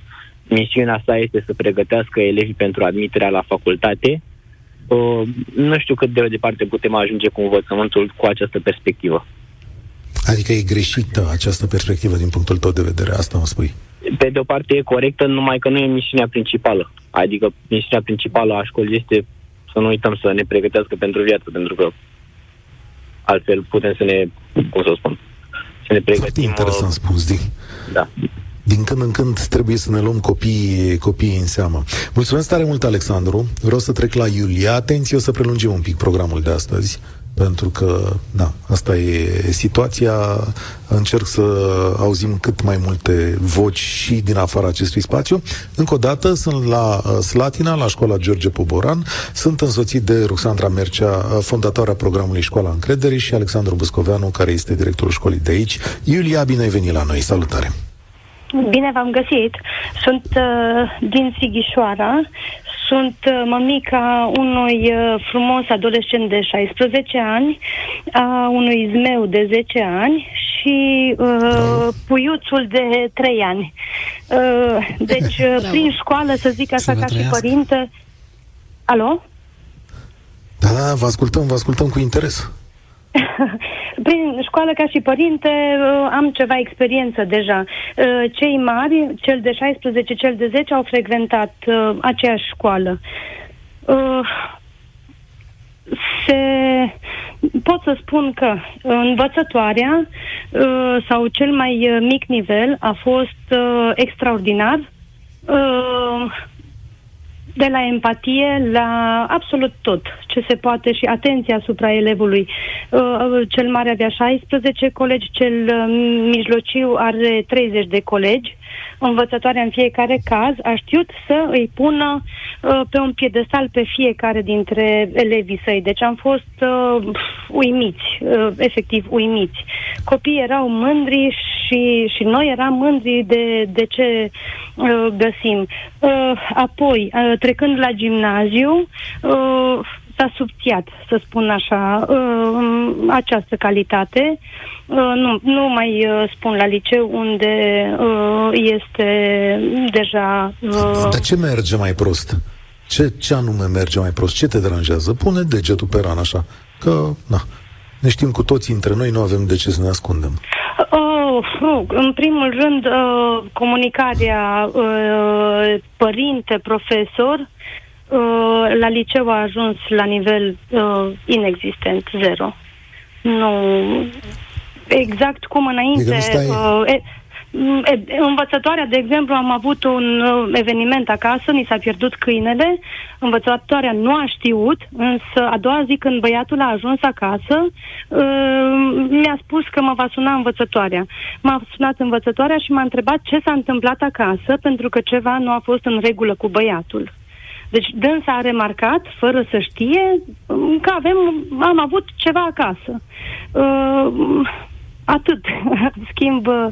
misiunea sa este să pregătească elevii pentru admiterea la facultate. Uh, nu știu cât de departe putem ajunge cu învățământul cu această perspectivă. Adică e greșită această perspectivă din punctul tău de vedere, asta mă spui? Pe de o parte e corectă, numai că nu e misiunea principală. Adică misiunea principală a școlii este să nu uităm să ne pregătească pentru viață, pentru că altfel putem să ne, cum să spun, să ne pregătim... Foarte interesant uh, spus, din. Da din când în când trebuie să ne luăm copiii, copiii în seamă. Mulțumesc tare mult, Alexandru. Vreau să trec la Iulia. Atenție, o să prelungim un pic programul de astăzi pentru că, da, asta e situația. Încerc să auzim cât mai multe voci și din afara acestui spațiu. Încă o dată, sunt la uh, Slatina, la școala George Poboran. Sunt însoțit de Ruxandra Mercea, uh, fondatoarea programului Școala Încrederii și Alexandru Buscoveanu, care este directorul școlii de aici. Iulia, bine ai venit la noi. Salutare! Bine v-am găsit. Sunt uh, din Sighișoara. Sunt uh, mămica unui uh, frumos adolescent de 16 ani, a unui zmeu de 10 ani și uh, puiuțul de 3 ani. Uh, deci, uh, [laughs] prin școală, să zic așa, ca și părinte... Alo? Da, Da, vă ascultăm, vă ascultăm cu interes. [laughs] Prin școală ca și părinte uh, am ceva experiență deja. Uh, cei mari, cel de 16, cel de 10, au frecventat uh, aceeași școală. Se, pot să spun că învățătoarea sau cel mai mic nivel a fost extraordinar de la empatie la absolut tot ce se poate și atenția asupra elevului. Uh, cel mare avea 16 colegi, cel uh, mijlociu are 30 de colegi. Învățătoarea în fiecare caz a știut să îi pună uh, pe un piedestal pe fiecare dintre elevii săi. Deci am fost uh, uimiți, uh, efectiv uimiți. Copiii erau mândri și, și noi eram mândri de, de ce uh, găsim. Uh, apoi, uh, trecând la gimnaziu, uh, s-a subțiat, să spun așa, uh, această calitate. Uh, nu, nu mai uh, spun la liceu unde este deja... Dar ce merge mai prost? Ce, ce anume merge mai prost? Ce te deranjează? Pune degetul pe ran așa, că, na, ne știm cu toții între noi, nu avem de ce să ne ascundem. Oh, uh, în primul rând, uh, comunicarea uh, părinte-profesor Uh, la liceu a ajuns la nivel uh, inexistent, zero. Nu. Exact cum înainte. Uh, e, Învățătoarea, de exemplu, am avut un uh, eveniment acasă, ni s-a pierdut câinele, învățătoarea nu a știut, însă a doua zi când băiatul a ajuns acasă, uh, mi-a spus că mă va suna învățătoarea. M-a sunat învățătoarea și m-a întrebat ce s-a întâmplat acasă, pentru că ceva nu a fost în regulă cu băiatul. Deci dânsa a remarcat, fără să știe, că avem, am avut ceva acasă. Uh, atât. [laughs] Schimb uh,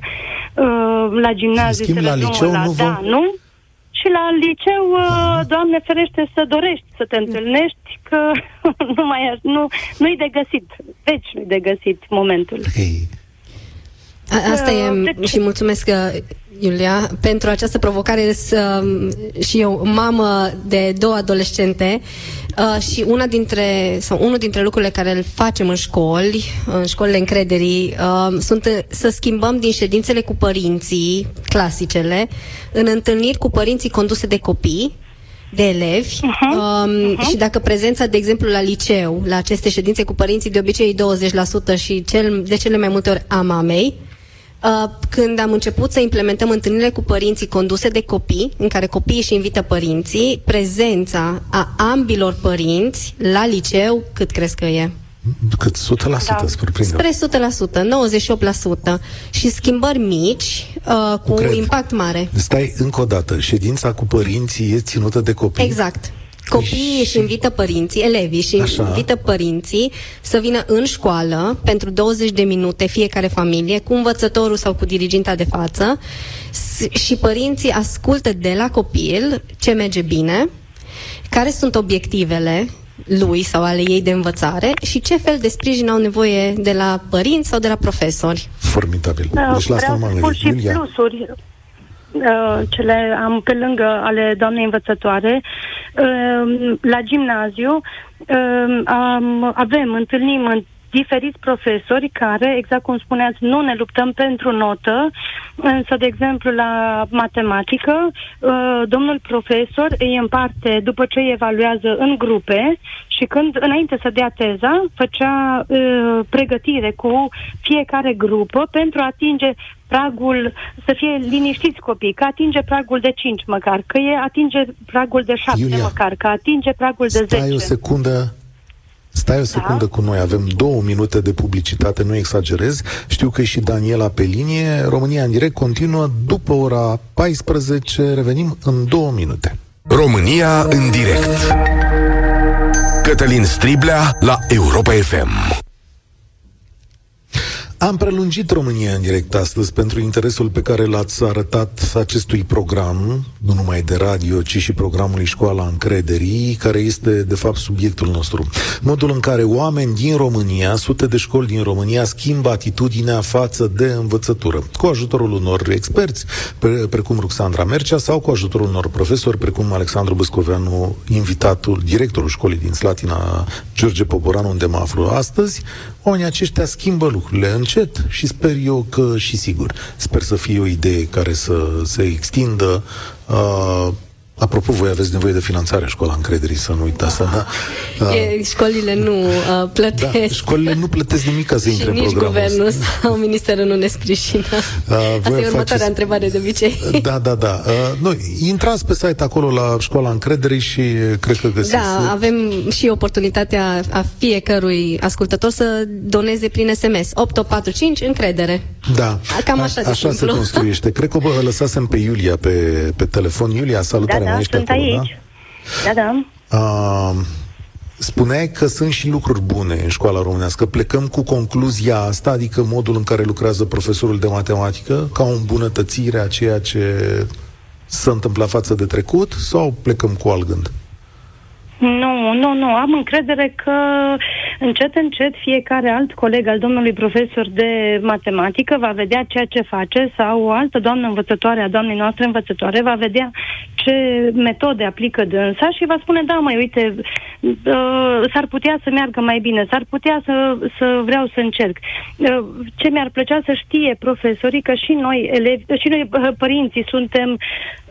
la gimnaziu. Schimb la liceu, la, nu vă... Da, nu? Și la liceu, uh, [laughs] Doamne ferește, să dorești să te întâlnești, că [laughs] nu mai nu, nu-i de găsit. Deci nu-i de găsit momentul. Hey. A, asta uh, e deci... și mulțumesc uh, Iulia, pentru această provocare să, și eu, mamă de două adolescente uh, și una dintre, sau unul dintre lucrurile care îl facem în școli, în școlile încrederii, uh, sunt să schimbăm din ședințele cu părinții, clasicele, în întâlniri cu părinții conduse de copii, de elevi uh-huh. Um, uh-huh. și dacă prezența, de exemplu, la liceu, la aceste ședințe cu părinții, de obicei 20% și cel, de cele mai multe ori a mamei, Uh, când am început să implementăm întâlnirile cu părinții conduse de copii, în care copiii își invită părinții, prezența a ambilor părinți la liceu, cât crezi că e? Cât 100%, da. Spre 100%, 98% și schimbări mici uh, cu Cred. impact mare. Stai încă o dată, ședința cu părinții e ținută de copii? Exact. Copiii își invită părinții, elevii și Așa. invită părinții să vină în școală pentru 20 de minute fiecare familie cu învățătorul sau cu diriginta de față și părinții ascultă de la copil ce merge bine, care sunt obiectivele lui sau ale ei de învățare și ce fel de sprijin au nevoie de la părinți sau de la profesori. Formidabil. Da, deci la Vreau să spun și plusuri Uh, cele am pe lângă ale doamnei învățătoare. Uh, la gimnaziu uh, avem, întâlnim diferiți profesori care, exact cum spuneați, nu ne luptăm pentru notă, însă, de exemplu, la matematică, domnul profesor îi împarte, după ce îi evaluează în grupe și când, înainte să dea teza, făcea pregătire cu fiecare grupă pentru a atinge pragul, să fie liniștiți copii, că atinge pragul de 5 măcar, că e atinge pragul de 7 Iulia, măcar, că atinge pragul de 10. Stai o secundă, Stai o secundă da? cu noi, avem două minute de publicitate, nu exagerez. Știu că e și Daniela pe linie. România în direct continuă după ora 14. Revenim în două minute. România în direct. Cătălin Striblea la Europa FM. Am prelungit România în direct astăzi pentru interesul pe care l-ați arătat acestui program, nu numai de radio, ci și programului Școala Încrederii, care este, de fapt, subiectul nostru. Modul în care oameni din România, sute de școli din România, schimbă atitudinea față de învățătură, cu ajutorul unor experți, pre- precum Ruxandra Mercea, sau cu ajutorul unor profesori, precum Alexandru Băscoveanu, invitatul, directorul școlii din Slatina, George Poporanu, unde mă aflu astăzi. Oamenii aceștia schimbă lucrurile încet și sper eu că și sigur. Sper să fie o idee care să se extindă. Uh, Apropo, voi aveți nevoie de finanțare școala încrederii, să nu uitați asta. Da? Uh, [laughs] școlile nu uh, plătesc. Da, școlile nu plătesc nimic ca să [laughs] intre în programul guvernul ăsta. sau ministerul nu ne sprijină. [laughs] Uh, asta e următoarea faceți... întrebare de obicei. Da, da, da. Uh, noi, intrați pe site acolo la școala încrederii și cred că găsiți... Da, avem și oportunitatea a fiecărui ascultător să doneze prin SMS. 8845 încredere. Da. Cam așa, a, așa se construiește. Cred că vă lăsasem pe Iulia pe, pe telefon. Iulia, salutare! Da, da, sunt acolo, aici. Da, da. da. Uh, spuneai că sunt și lucruri bune în școala românească. Plecăm cu concluzia asta, adică modul în care lucrează profesorul de matematică, ca o îmbunătățire a ceea ce s-a întâmplat față de trecut, sau plecăm cu alt gând? Nu, nu, nu. Am încredere că încet, încet fiecare alt coleg al domnului profesor de matematică va vedea ceea ce face sau o altă doamnă învățătoare a doamnei noastre învățătoare va vedea ce metode aplică dânsa și va spune, da, mai uite, uh, s-ar putea să meargă mai bine, s-ar putea să, să vreau să încerc. Uh, ce mi-ar plăcea să știe profesorii că și noi, elevi, și noi uh, părinții suntem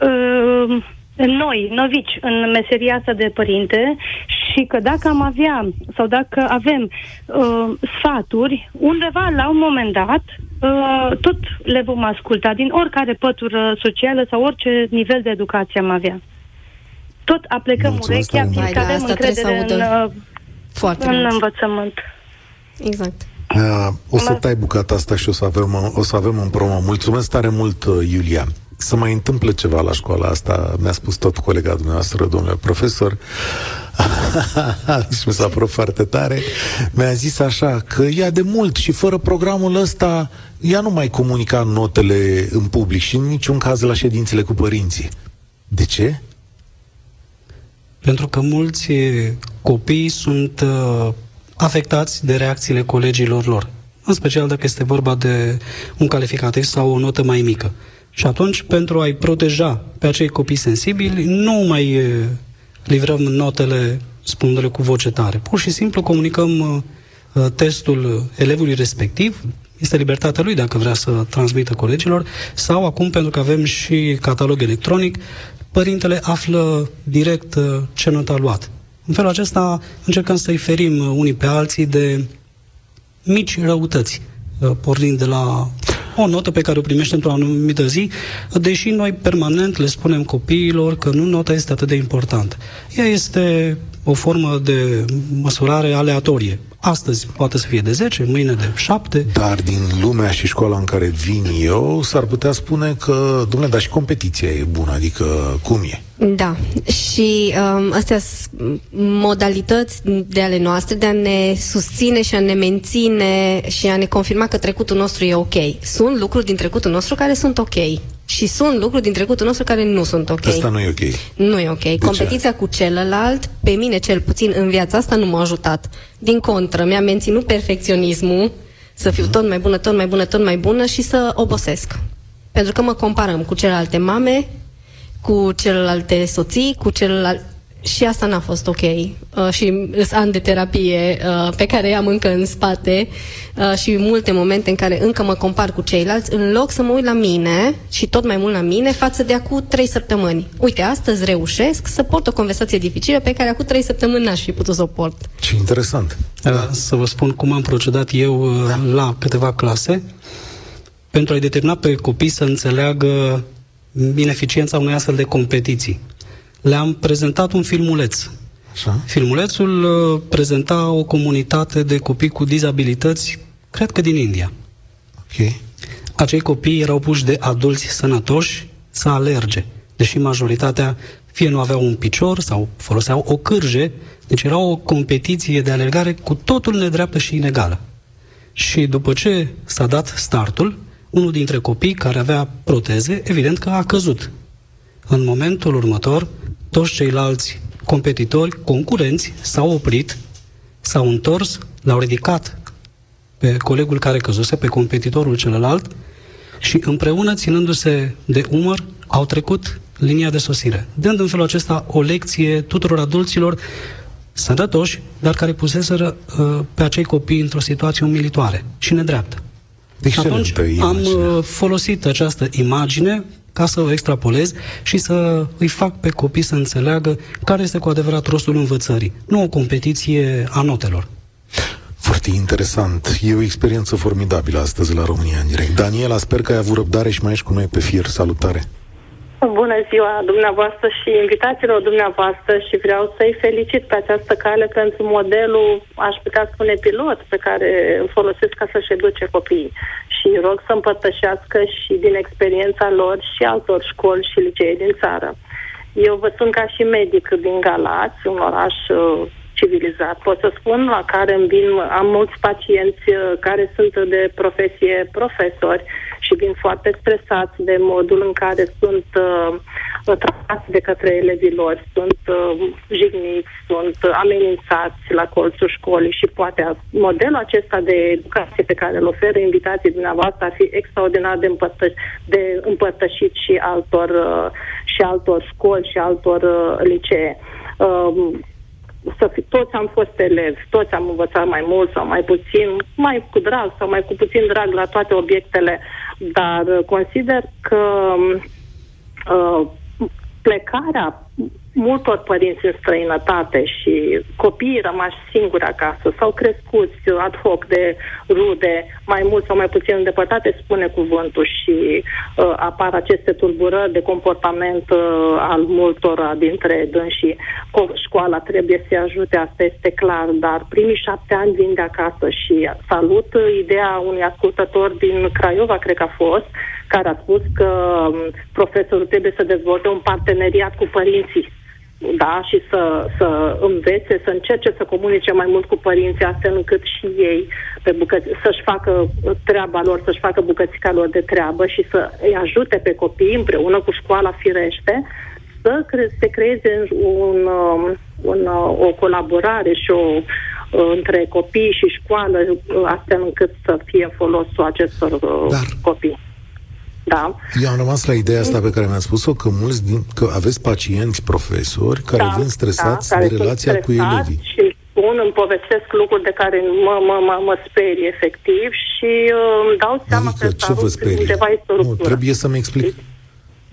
uh, noi, novici, în meseria asta de părinte și că dacă am avea sau dacă avem uh, sfaturi, undeva la un moment dat, uh, tot le vom asculta din oricare pătură socială sau orice nivel de educație am avea. Tot aplecăm Mulțumesc urechea, fiindcă avem încredere în, uh, Foarte în învățământ. Exact. Uh, o să tai bucata asta și o să avem, o să avem un promo. Mulțumesc tare mult, uh, Iulia să mai întâmple ceva la școala asta, mi-a spus tot colega dumneavoastră, domnule profesor, și [laughs] mi s-a părut foarte tare, mi-a zis așa, că ea de mult și fără programul ăsta, ea nu mai comunica notele în public și în niciun caz la ședințele cu părinții. De ce? Pentru că mulți copii sunt uh, afectați de reacțiile colegilor lor, în special dacă este vorba de un calificativ sau o notă mai mică. Și atunci, pentru a-i proteja pe acei copii sensibili, nu mai livrăm notele spunându-le cu voce tare. Pur și simplu comunicăm testul elevului respectiv, este libertatea lui dacă vrea să transmită colegilor, sau acum, pentru că avem și catalog electronic, părintele află direct ce notă a luat. În felul acesta încercăm să-i ferim unii pe alții de mici răutăți, pornind de la o notă pe care o primește într-o anumită zi, deși noi permanent le spunem copiilor că nu nota este atât de importantă. Ea este o formă de măsurare aleatorie. Astăzi poate să fie de 10, mâine de 7. Dar din lumea și școala în care vin eu, s-ar putea spune că, domnule, dar și competiția e bună, adică cum e? Da, și um, astea sunt modalități de ale noastre de a ne susține și a ne menține și a ne confirma că trecutul nostru e ok. Sunt lucruri din trecutul nostru care sunt ok. Și sunt lucruri din trecutul nostru care nu sunt ok. Asta nu e ok. Nu e ok. De Competiția ce? cu celălalt, pe mine cel puțin în viața asta nu m-a ajutat. Din contră, mi-a menținut perfecționismul, să fiu tot mai bună, tot mai bună, tot mai bună și să obosesc. Pentru că mă comparăm cu celelalte mame, cu celelalte soții, cu celălalt și asta n-a fost ok. Uh, și sunt ani de terapie uh, pe care am încă în spate uh, și multe momente în care încă mă compar cu ceilalți, în loc să mă uit la mine și tot mai mult la mine față de acum trei săptămâni. Uite, astăzi reușesc să port o conversație dificilă pe care acum trei săptămâni n-aș fi putut să o port. Ce interesant. Da. Să vă spun cum am procedat eu uh, da. la câteva clase pentru a-i determina pe copii să înțeleagă ineficiența unei astfel de competiții le-am prezentat un filmuleț. Așa. Filmulețul uh, prezenta o comunitate de copii cu dizabilități, cred că din India. Okay. Acei copii erau puși de adulți sănătoși să alerge, deși majoritatea fie nu aveau un picior sau foloseau o cârje, deci era o competiție de alergare cu totul nedreaptă și inegală. Și după ce s-a dat startul, unul dintre copii care avea proteze, evident că a căzut. În momentul următor, toți ceilalți competitori, concurenți, s-au oprit, s-au întors, l-au ridicat pe colegul care căzuse, pe competitorul celălalt și împreună, ținându-se de umăr, au trecut linia de sosire, dând în felul acesta o lecție tuturor adulților sănătoși, dar care puseseră uh, pe acei copii într-o situație umilitoare și nedreaptă. Deci atunci am uh, folosit această imagine ca să o extrapolez și să îi fac pe copii să înțeleagă care este cu adevărat rostul învățării, nu o competiție a notelor. Foarte interesant. E o experiență formidabilă astăzi la România în direct. Daniela, sper că ai avut răbdare și mai ești cu noi pe fir. Salutare! Bună ziua dumneavoastră și invitațiilor dumneavoastră și vreau să-i felicit pe această cale pentru modelul, aș putea spune, pilot pe care îl folosesc ca să-și educe copiii. Și rog să împărtășească și din experiența lor și altor școli și licee din țară. Eu vă sunt ca și medic din Galați, un oraș uh, civilizat, pot să spun, la care îmi vin, am mulți pacienți uh, care sunt de profesie profesori și vin foarte stresați de modul în care sunt uh, tratați de către elevii lor, sunt uh, jigniți, sunt amenințați la colțul școlii și poate modelul acesta de educație pe care îl oferă invitații dumneavoastră ar fi extraordinar de, împărtăș- de împărtășit și altor, uh, și altor școli și altor uh, licee. Uh, să fi, toți am fost elevi, toți am învățat mai mult sau mai puțin, mai cu drag sau mai cu puțin drag la toate obiectele, dar consider că uh, plecarea multor părinți în străinătate și copiii rămași singuri acasă sau crescuți ad hoc de rude, mai mult sau mai puțin îndepărtate, spune cuvântul și uh, apar aceste tulburări de comportament uh, al multora dintre dânsii. Școala trebuie să-i ajute, asta este clar, dar primii șapte ani vin de acasă și salut ideea unui ascultător din Craiova, cred că a fost, care a spus că um, profesorul trebuie să dezvolte un parteneriat cu părinții da, și să, să învețe, să încerce să comunice mai mult cu părinții, astfel încât și ei pe bucăți, să-și facă treaba lor, să-și facă bucățica lor de treabă și să îi ajute pe copii împreună cu școala firește să cre- se creeze un, um, un, o colaborare și o între copii și școală, astfel încât să fie folosul acestor uh, Dar copii. Da. Eu am rămas la ideea asta pe care mi-a spus-o, că mulți din, că aveți pacienți profesori care da, vin stresați da, care de relația cu elevii. Și spun, îmi povestesc lucruri de care mă, mă, mă, mă sperie efectiv și uh, îmi dau seama adică, că ce vă sperie? undeva este nu, trebuie să-mi explic.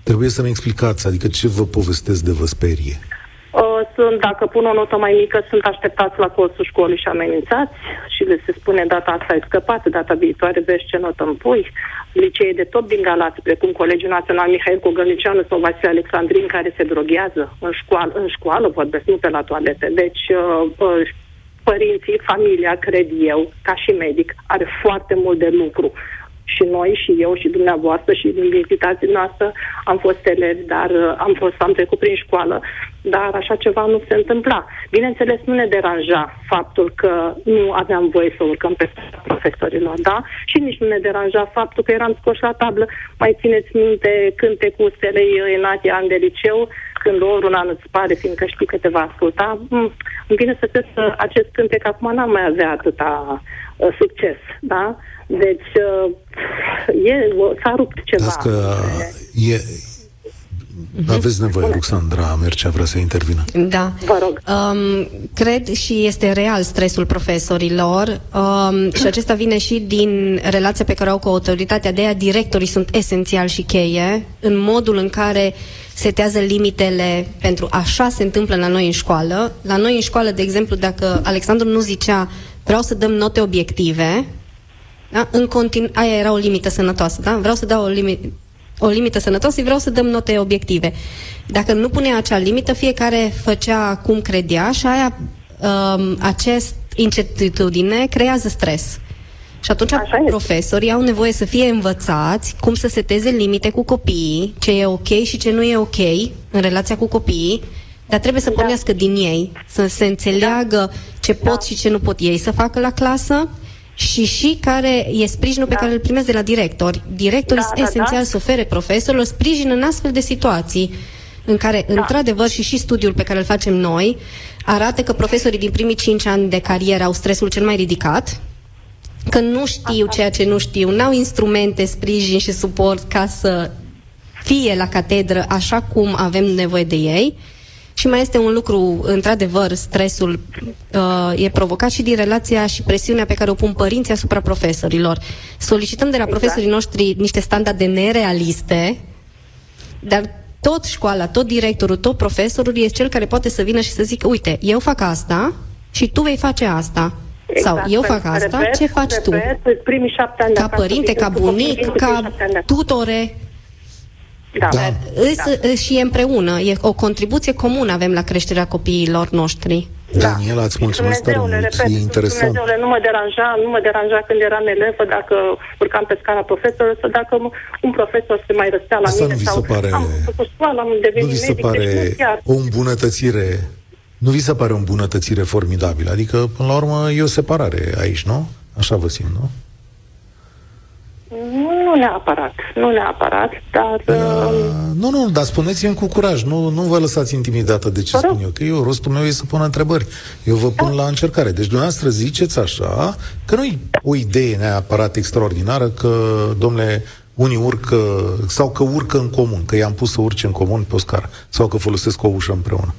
Trebuie să-mi explicați, adică ce vă povestesc de vă sperie? Uh, sunt, dacă pun o notă mai mică, sunt așteptați la colțul școlii și amenințați și le se spune data asta ai scăpat, data viitoare vezi ce notă îmi pui. Licee de tot din Galați, precum Colegiul Național Mihail Cogălnicianu sau Vasile Alexandrin, care se droghează în școală, în școală vorbesc, nu pe la toalete. Deci, uh, uh, părinții, familia, cred eu, ca și medic, are foarte mult de lucru și noi, și eu, și dumneavoastră, și din invitații noastră am fost elevi, dar uh, am fost, am trecut prin școală, dar așa ceva nu se întâmpla. Bineînțeles, nu ne deranja faptul că nu aveam voie să urcăm pe profesorilor, da? Și nici nu ne deranja faptul că eram scoși la tablă. Mai țineți minte cântecul Stelei Enatia an de liceu, când ori un an îți pare, fiindcă știi că te va asculta. Mm, îmi vine să cred că acest cântec acum n-am mai avea atâta uh, succes, da? Deci, uh, e, s-a rupt ceva. că e, Mm-hmm. Aveți nevoie, Alexandra Mercea vrea să intervină. Da. Vă rog. Um, cred și este real stresul profesorilor um, și acesta vine și din relația pe care au cu autoritatea. De aia directorii sunt esențial și cheie în modul în care setează limitele pentru așa se întâmplă la noi în școală. La noi în școală, de exemplu, dacă Alexandru nu zicea vreau să dăm note obiective, da? În continu- aia era o limită sănătoasă, da? Vreau să dau o limită o limită sănătoasă, vreau să dăm note obiective. Dacă nu punea acea limită, fiecare făcea cum credea și aia, um, acest incertitudine creează stres. Și atunci profesorii au nevoie să fie învățați cum să seteze limite cu copiii, ce e ok și ce nu e ok în relația cu copiii, dar trebuie să da. pornească din ei, să se înțeleagă da. ce pot da. și ce nu pot ei să facă la clasă și și care e sprijinul da. pe care îl primesc de la directori. Directorii da, sunt da, esențial da. să ofere profesorilor sprijin în astfel de situații în care, da. într-adevăr, și și studiul pe care îl facem noi arată că profesorii din primii 5 ani de carieră au stresul cel mai ridicat, că nu știu ceea ce nu știu, n-au instrumente, sprijin și suport ca să fie la catedră așa cum avem nevoie de ei. Și mai este un lucru, într-adevăr, stresul uh, e provocat și din relația și presiunea pe care o pun părinții asupra profesorilor. Solicităm de la exact. profesorii noștri niște standarde nerealiste, dar tot școala, tot directorul, tot profesorul este cel care poate să vină și să zică, uite, eu fac asta și tu vei face asta. Exact. Sau eu fac asta, repet, ce faci repet, tu? Primii șapte ani ca părinte, ca bunic, ca tutore, da. da. da. Și împreună, e o contribuție comună avem la creșterea copiilor noștri. Da. Daniela, îți mulțumesc tare mult, repet, e interesant. Dumnezeule, nu mă deranja, nu mă deranja când eram elevă, dacă urcam pe scara profesorului, sau dacă un profesor se mai răstea la Asta mine. nu vi sau se pare... Am făcut școală, am devenit nu vi se medic, pare deci chiar... o îmbunătățire nu vi se pare o îmbunătățire formidabilă? Adică, până la urmă, e o separare aici, nu? Așa vă simt, nu? Nu neapărat, nu neapărat, dar... Uh, nu, nu, dar spuneți-mi cu curaj, nu, nu vă lăsați intimidată de ce spun eu, că eu, rostul meu e să pun întrebări. Eu vă pun da. la încercare. Deci dumneavoastră ziceți așa, că nu e o idee neapărat extraordinară, că, domnule, unii urcă, sau că urcă în comun, că i-am pus să urce în comun pe o scară, sau că folosesc o ușă împreună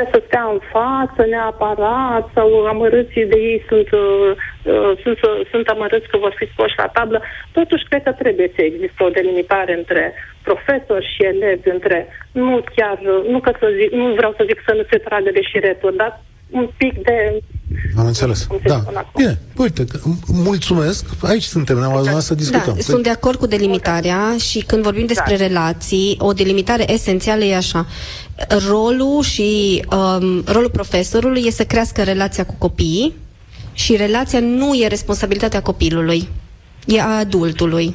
trebuie să stea în față neapărat sau amărâții de ei sunt, uh, uh, sunt, uh, sunt amărâți că vor fi scoși la tablă. Totuși, cred că trebuie să există o delimitare între profesori și elevi, între nu chiar, nu, că să zic, nu vreau să zic să nu se tragă de șireturi, dar un pic de... Am înțeles. Da. Bine, uite, mulțumesc. Aici suntem, ne-am adunat să discutăm. Da, sunt de acord cu delimitarea și când vorbim despre da. relații, o delimitare esențială e așa. Rolul și um, rolul profesorului e să crească relația cu copiii și relația nu e responsabilitatea copilului, e a adultului.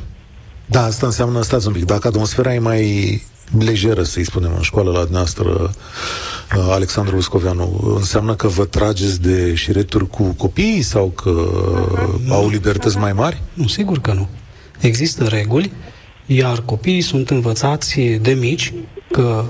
Da, asta înseamnă, stați un pic, dacă atmosfera e mai lejeră, să-i spunem, în școală la noastră, uh, Alexandru Uscoveanu, înseamnă că vă trageți de șireturi cu copiii sau că uh, au libertăți mai mari? Nu, sigur că nu. Există reguli, iar copiii sunt învățați de mici că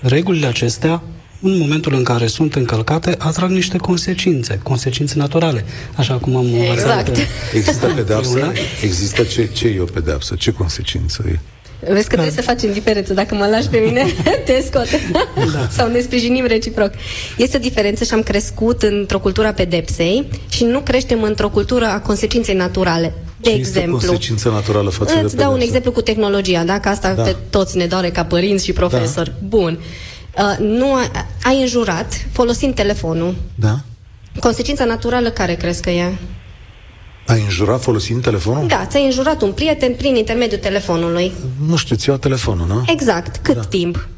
regulile acestea în momentul în care sunt încălcate, atrag niște consecințe, consecințe naturale, așa cum am exact. învățat. Există pedeapsă? Există ce, ce e o pedeapsă? Ce consecință e? Vezi că trebuie să facem diferență. Dacă mă lași pe mine, [laughs] te scot. Da. Sau ne sprijinim reciproc. Este o diferență și am crescut într-o cultură a pedepsei și nu creștem într-o cultură a consecinței naturale. De Ce exemplu. Este consecință naturală față Îți de dau un exemplu cu tehnologia, da? Că asta da. pe toți ne doare ca părinți și profesori. Da. Bun. Uh, nu a, ai înjurat folosind telefonul. Da. Consecința naturală care crezi că e? Ai înjurat folosind telefonul? Da, ți-ai înjurat un prieten prin intermediul telefonului. Nu știu, ți-au telefonul, nu? Exact. Cât da. timp?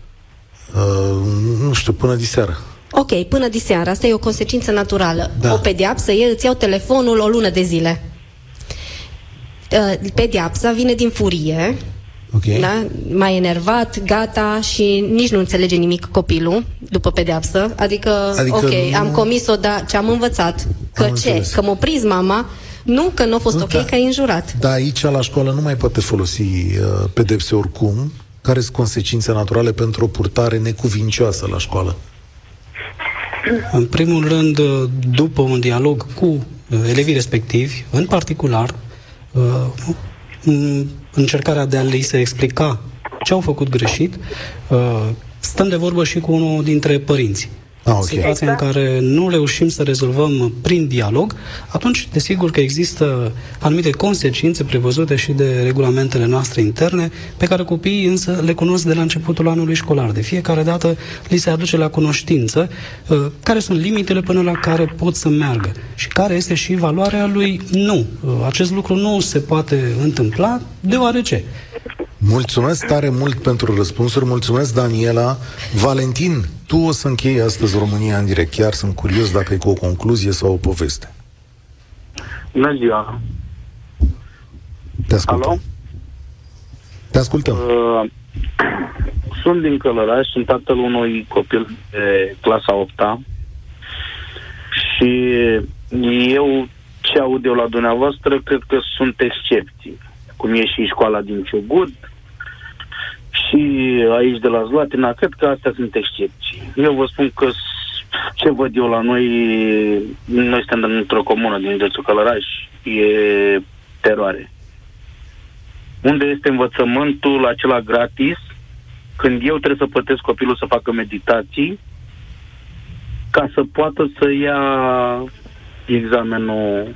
Uh, nu știu, până diseară. Ok, până diseară. Asta e o consecință naturală. Da. O pediapsă e, îți iau telefonul o lună de zile. Uh, pediapsa vine din furie, okay. da? mai enervat, gata și nici nu înțelege nimic copilul după pedeapsă. Adică, adică ok, nu... am comis-o, dar ce am învățat? Că am ce? Înțeles. Că m-a prins mama nu, că nu a fost nu, ok, da, că ai înjurat. Da, aici la școală nu mai poate folosi uh, pedepse oricum. Care sunt consecințe naturale pentru o purtare necuvincioasă la școală? În primul rând, uh, după un dialog cu uh, elevii respectivi, în particular, uh, încercarea de a li se explica ce au făcut greșit, stăm de vorbă și cu unul dintre părinți. Ah, okay. situația exact. în care nu reușim să rezolvăm prin dialog, atunci, desigur că există anumite consecințe prevăzute și de regulamentele noastre interne, pe care copiii însă le cunosc de la începutul anului școlar. De fiecare dată li se aduce la cunoștință uh, care sunt limitele până la care pot să meargă și care este și valoarea lui nu. Uh, acest lucru nu se poate întâmpla deoarece Mulțumesc tare mult pentru răspunsuri, mulțumesc Daniela. Valentin, tu o să închei astăzi România în direct. Chiar sunt curios dacă e cu o concluzie sau o poveste. Bună ziua! Te ascultăm. Alo? Te ascultăm. Uh, sunt din Călăraș, sunt tatăl unui copil de clasa 8 și eu ce aud eu la dumneavoastră, cred că sunt excepții. Cum e și școala din Ciugut, și aici de la Zlatina, cred că astea sunt excepții. Eu vă spun că ce văd eu la noi, noi suntem într-o comună din județul Călăraș, e teroare. Unde este învățământul acela gratis, când eu trebuie să plătesc copilul să facă meditații, ca să poată să ia examenul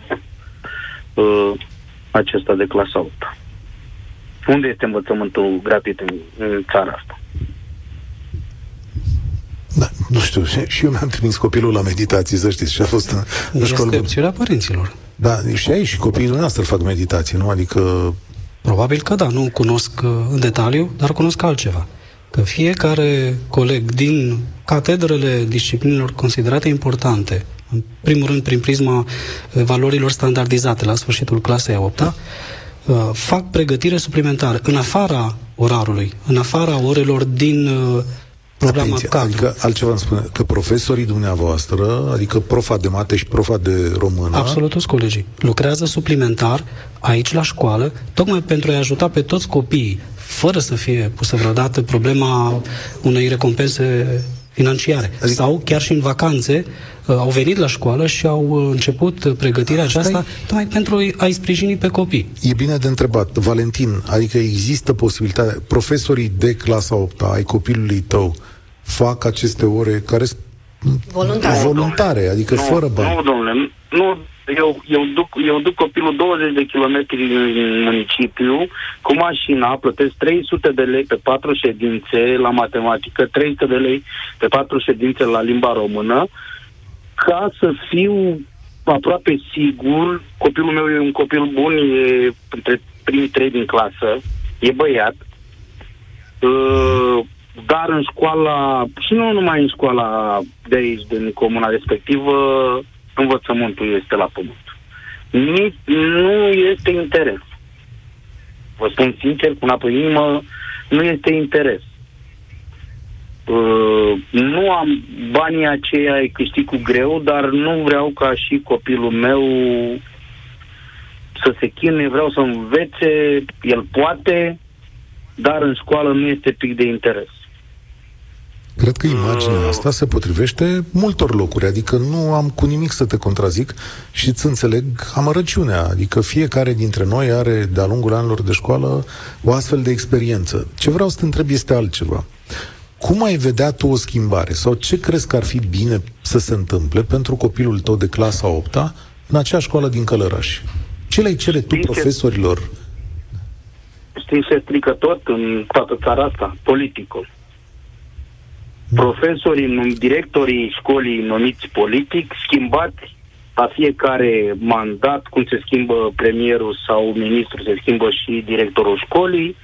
uh, acesta de clasa 8. Unde este învățământul gratuit în, în țara asta? Da, nu știu, și eu mi-am trimis copilul la meditații, să știți, și a fost în, în școală. Este părinților. Da, și aici și copiii dumneavoastră fac meditații, nu? Adică... Probabil că da, nu cunosc uh, în detaliu, dar cunosc altceva. Că fiecare coleg din catedrele disciplinelor considerate importante, în primul rând prin prisma uh, valorilor standardizate la sfârșitul clasei a 8 uh, fac pregătire suplimentară în afara orarului, în afara orelor din programa Atenție, cadru. Adică altceva îmi spune, că profesorii dumneavoastră, adică profa de mate și profa de română... Absolut toți colegii. Lucrează suplimentar aici la școală, tocmai pentru a-i ajuta pe toți copiii, fără să fie pusă vreodată problema unei recompense financiare. Adică... Sau chiar și în vacanțe uh, au venit la școală și au uh, început pregătirea Asta aceasta e... tocmai pentru a-i sprijini pe copii. E bine de întrebat. Valentin, adică există posibilitatea, profesorii de clasa 8 ai copilului tău fac aceste ore care sunt voluntare, voluntare adică nu, fără bani. Nu, domnule, nu, eu, eu, duc, eu duc copilul 20 de kilometri în municipiu cu mașina, plătesc 300 de lei pe patru ședințe la matematică, 300 de lei pe patru ședințe la limba română, ca să fiu aproape sigur, copilul meu e un copil bun, e între primii trei din clasă, e băiat, uh, dar în școala, și nu numai în școala de aici, din comuna respectivă, învățământul este la pământ. Nici, nu este interes. Vă spun sincer, cu una pe inimă, nu este interes. Uh, nu am banii aceia, îi câștig cu greu, dar nu vreau ca și copilul meu să se chinuie, vreau să învețe, el poate, dar în școală nu este pic de interes. Cred că imaginea asta se potrivește multor locuri, adică nu am cu nimic să te contrazic și îți înțeleg amărăciunea, adică fiecare dintre noi are de-a lungul anilor de școală o astfel de experiență. Ce vreau să te întreb este altceva. Cum ai vedea tu o schimbare sau ce crezi că ar fi bine să se întâmple pentru copilul tău de clasa 8 în acea școală din Călăraș? Ce le cere tu profesorilor? Știi, se strică tot în toată țara asta, politicul profesorii, directorii școlii numiți politic, schimbați la fiecare mandat, cum se schimbă premierul sau ministrul, se schimbă și directorul școlii.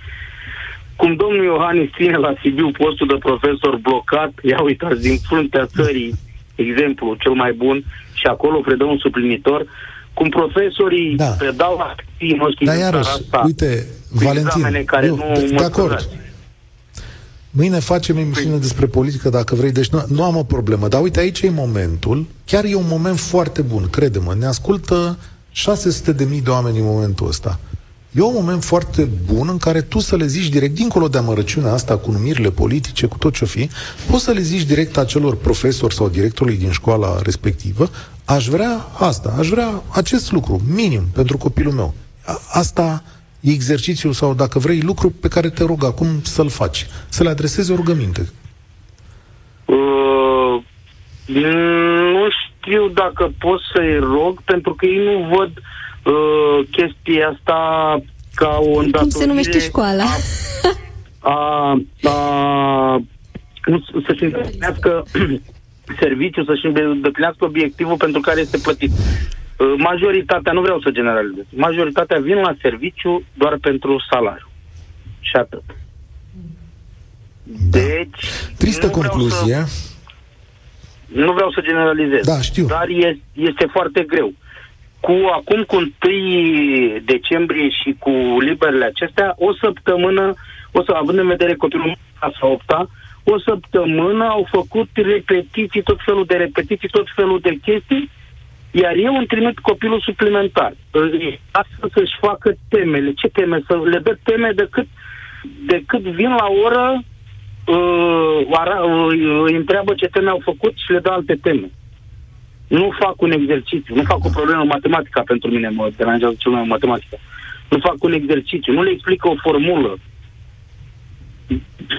Cum domnul Iohannis ține la Sibiu postul de profesor blocat, ia uitați, din fruntea țării, [laughs] exemplu cel mai bun, și acolo predă un suplinitor, cum profesorii da. predau la noștri da, iarăși, asta, uite, Valentin, care eu, nu de, de acord. Mâine facem emisiune despre politică, dacă vrei, deci nu, nu am o problemă. Dar uite, aici e momentul, chiar e un moment foarte bun, crede-mă, ne ascultă 600 de mii de oameni în momentul ăsta. E un moment foarte bun în care tu să le zici direct, dincolo de amărăciunea asta cu numirile politice, cu tot ce-o fi, poți să le zici direct acelor profesori sau directorului din școala respectivă, aș vrea asta, aș vrea acest lucru, minim, pentru copilul meu. Asta e exercițiul sau, dacă vrei, lucru pe care te rog acum să-l faci, să le adresezi o rugăminte? Uh, nu știu dacă pot să-i rog, pentru că ei nu văd uh, chestia asta ca o îndatorire... Cum se numește școala? [laughs] A, a, a, să-și îndeplinească [clears throat] serviciul, să-și îndeplinească obiectivul pentru care este plătit. Uh, majoritatea, nu vreau să generalizez, majoritatea vin la serviciu doar pentru salariu. Și atât. Da. Deci... Tristă concluzie. Vreau să, nu vreau să generalizez. Da, știu. Dar este, este foarte greu. Cu acum cu 1 decembrie și cu liberele acestea, o săptămână, o să având în vedere copilul clasa 8 o săptămână au făcut repetiții, tot felul de repetiții, tot felul de chestii iar eu îmi trimit copilul suplimentar. Astfel să-și facă temele. Ce teme? Să le dă teme decât, decât vin la oră, uh, îi întreabă ce teme au făcut și le dă alte teme. Nu fac un exercițiu, nu fac o problemă matematică pentru mine, mă deranjează cel mai matematica. Nu fac un exercițiu, nu le explică o formulă.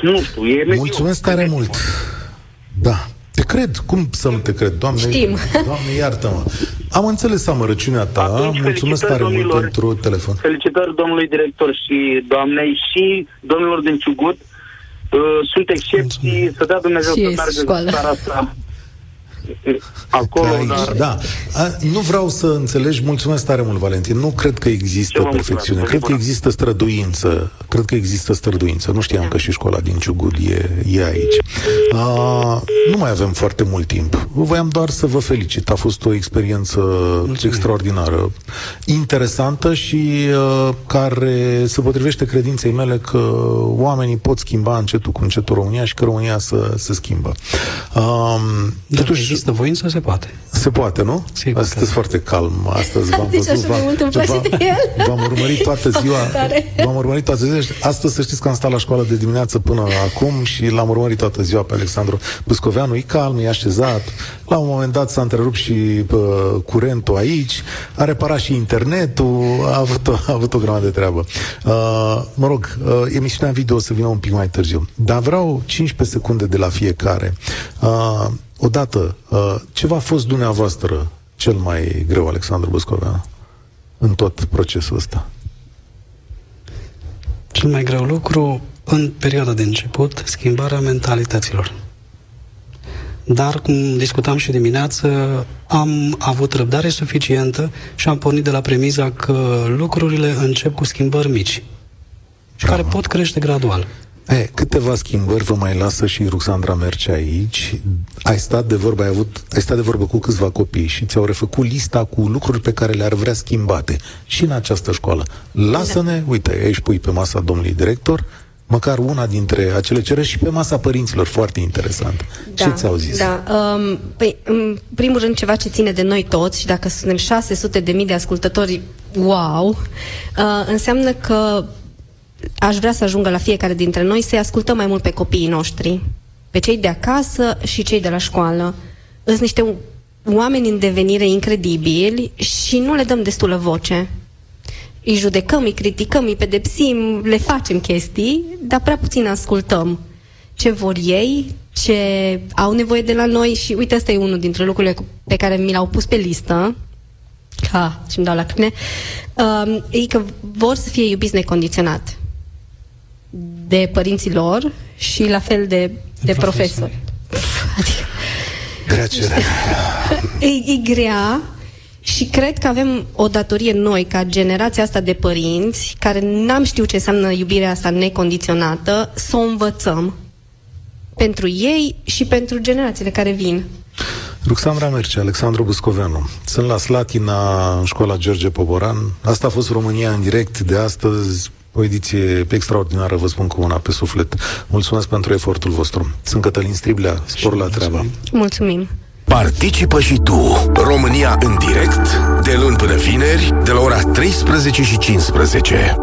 Nu știu, e Mulțumesc tare mult. Da. Te cred. Cum să nu te cred? Doamne, Știm. Doamne iartă-mă. Am înțeles amărăciunea ta. Atunci, Mulțumesc tare mult pentru telefon. Felicitări domnului director și doamnei și domnilor din Ciugut. Uh, sunt excepții. Mulțumesc. Să dea Dumnezeu și să meargă în țara asta acolo, aici, dar... Da. A, nu vreau să înțelegi, mulțumesc tare mult, Valentin, nu cred că există Ce perfecțiune, cred că există străduință, cred că există străduință, nu știam că și școala din Ciugud e, e aici. A, nu mai avem foarte mult timp, voiam doar să vă felicit, a fost o experiență Mulțumim. extraordinară, interesantă și uh, care se potrivește credinței mele că oamenii pot schimba încetul cu încetul România și că România să se schimbă. Um, totuși, există voință, se poate. Se poate, nu? Sigur Astăzi foarte calm. Astăzi v-am deci văzut, v-am, [laughs] [laughs] v-am urmărit toată ziua. v-am urmărit toată ziua. Astăzi să știți că am stat la școală de dimineață până acum și l-am urmărit toată ziua pe Alexandru Buscoveanu. E calm, e așezat. La un moment dat s-a întrerupt și pă, curentul aici, a reparat și internetul, a avut, a avut o grămadă de treabă. Uh, mă rog, uh, emisiunea video o să vină un pic mai târziu. Dar vreau 15 secunde de la fiecare. Uh, Odată, uh, ce v-a fost dumneavoastră cel mai greu, Alexandru Băscoveanu, în tot procesul ăsta? Cel mai greu lucru, în perioada de început, schimbarea mentalităților. Dar, cum discutam și dimineață, am avut răbdare suficientă și am pornit de la premiza că lucrurile încep cu schimbări mici și Bravo. care pot crește gradual. E, câteva schimbări vă mai lasă și Ruxandra merge aici. Ai stat de vorbă, ai, avut, ai stat de vorbă cu câțiva copii și ți-au refăcut lista cu lucruri pe care le-ar vrea schimbate și în această școală. Lasă-ne, da. uite, aici pui pe masa domnului director, măcar una dintre acele cereri și pe masa părinților, foarte interesant. Da, ce ți-au zis? Da, um, păi, în primul rând ceva ce ține de noi toți și dacă suntem 600 de mii de ascultători, wow, uh, înseamnă că aș vrea să ajungă la fiecare dintre noi să-i ascultăm mai mult pe copiii noștri, pe cei de acasă și cei de la școală. Sunt niște oameni în devenire incredibili și nu le dăm destulă voce. Îi judecăm, îi criticăm, îi pedepsim, le facem chestii, dar prea puțin ascultăm ce vor ei, ce au nevoie de la noi și uite, ăsta e unul dintre lucrurile pe care mi l-au pus pe listă, ca și-mi dau la crine, uh, e că vor să fie iubiți necondiționat de părinții lor și la fel de, de profesori. Adică, grea [laughs] e, e grea și cred că avem o datorie noi, ca generația asta de părinți, care n-am știut ce înseamnă iubirea asta necondiționată, să o învățăm pentru ei și pentru generațiile care vin. Ruxandra Merce, Alexandru Buscoveanu. Sunt la Slatina, în școala George Poboran. Asta a fost România în direct de astăzi o ediție extraordinară, vă spun cu una pe suflet. Mulțumesc pentru efortul vostru. Sunt Cătălin Striblea, spor la treabă. Mulțumim! Participă și tu, România în direct, de luni până vineri, de la ora 13 și 15.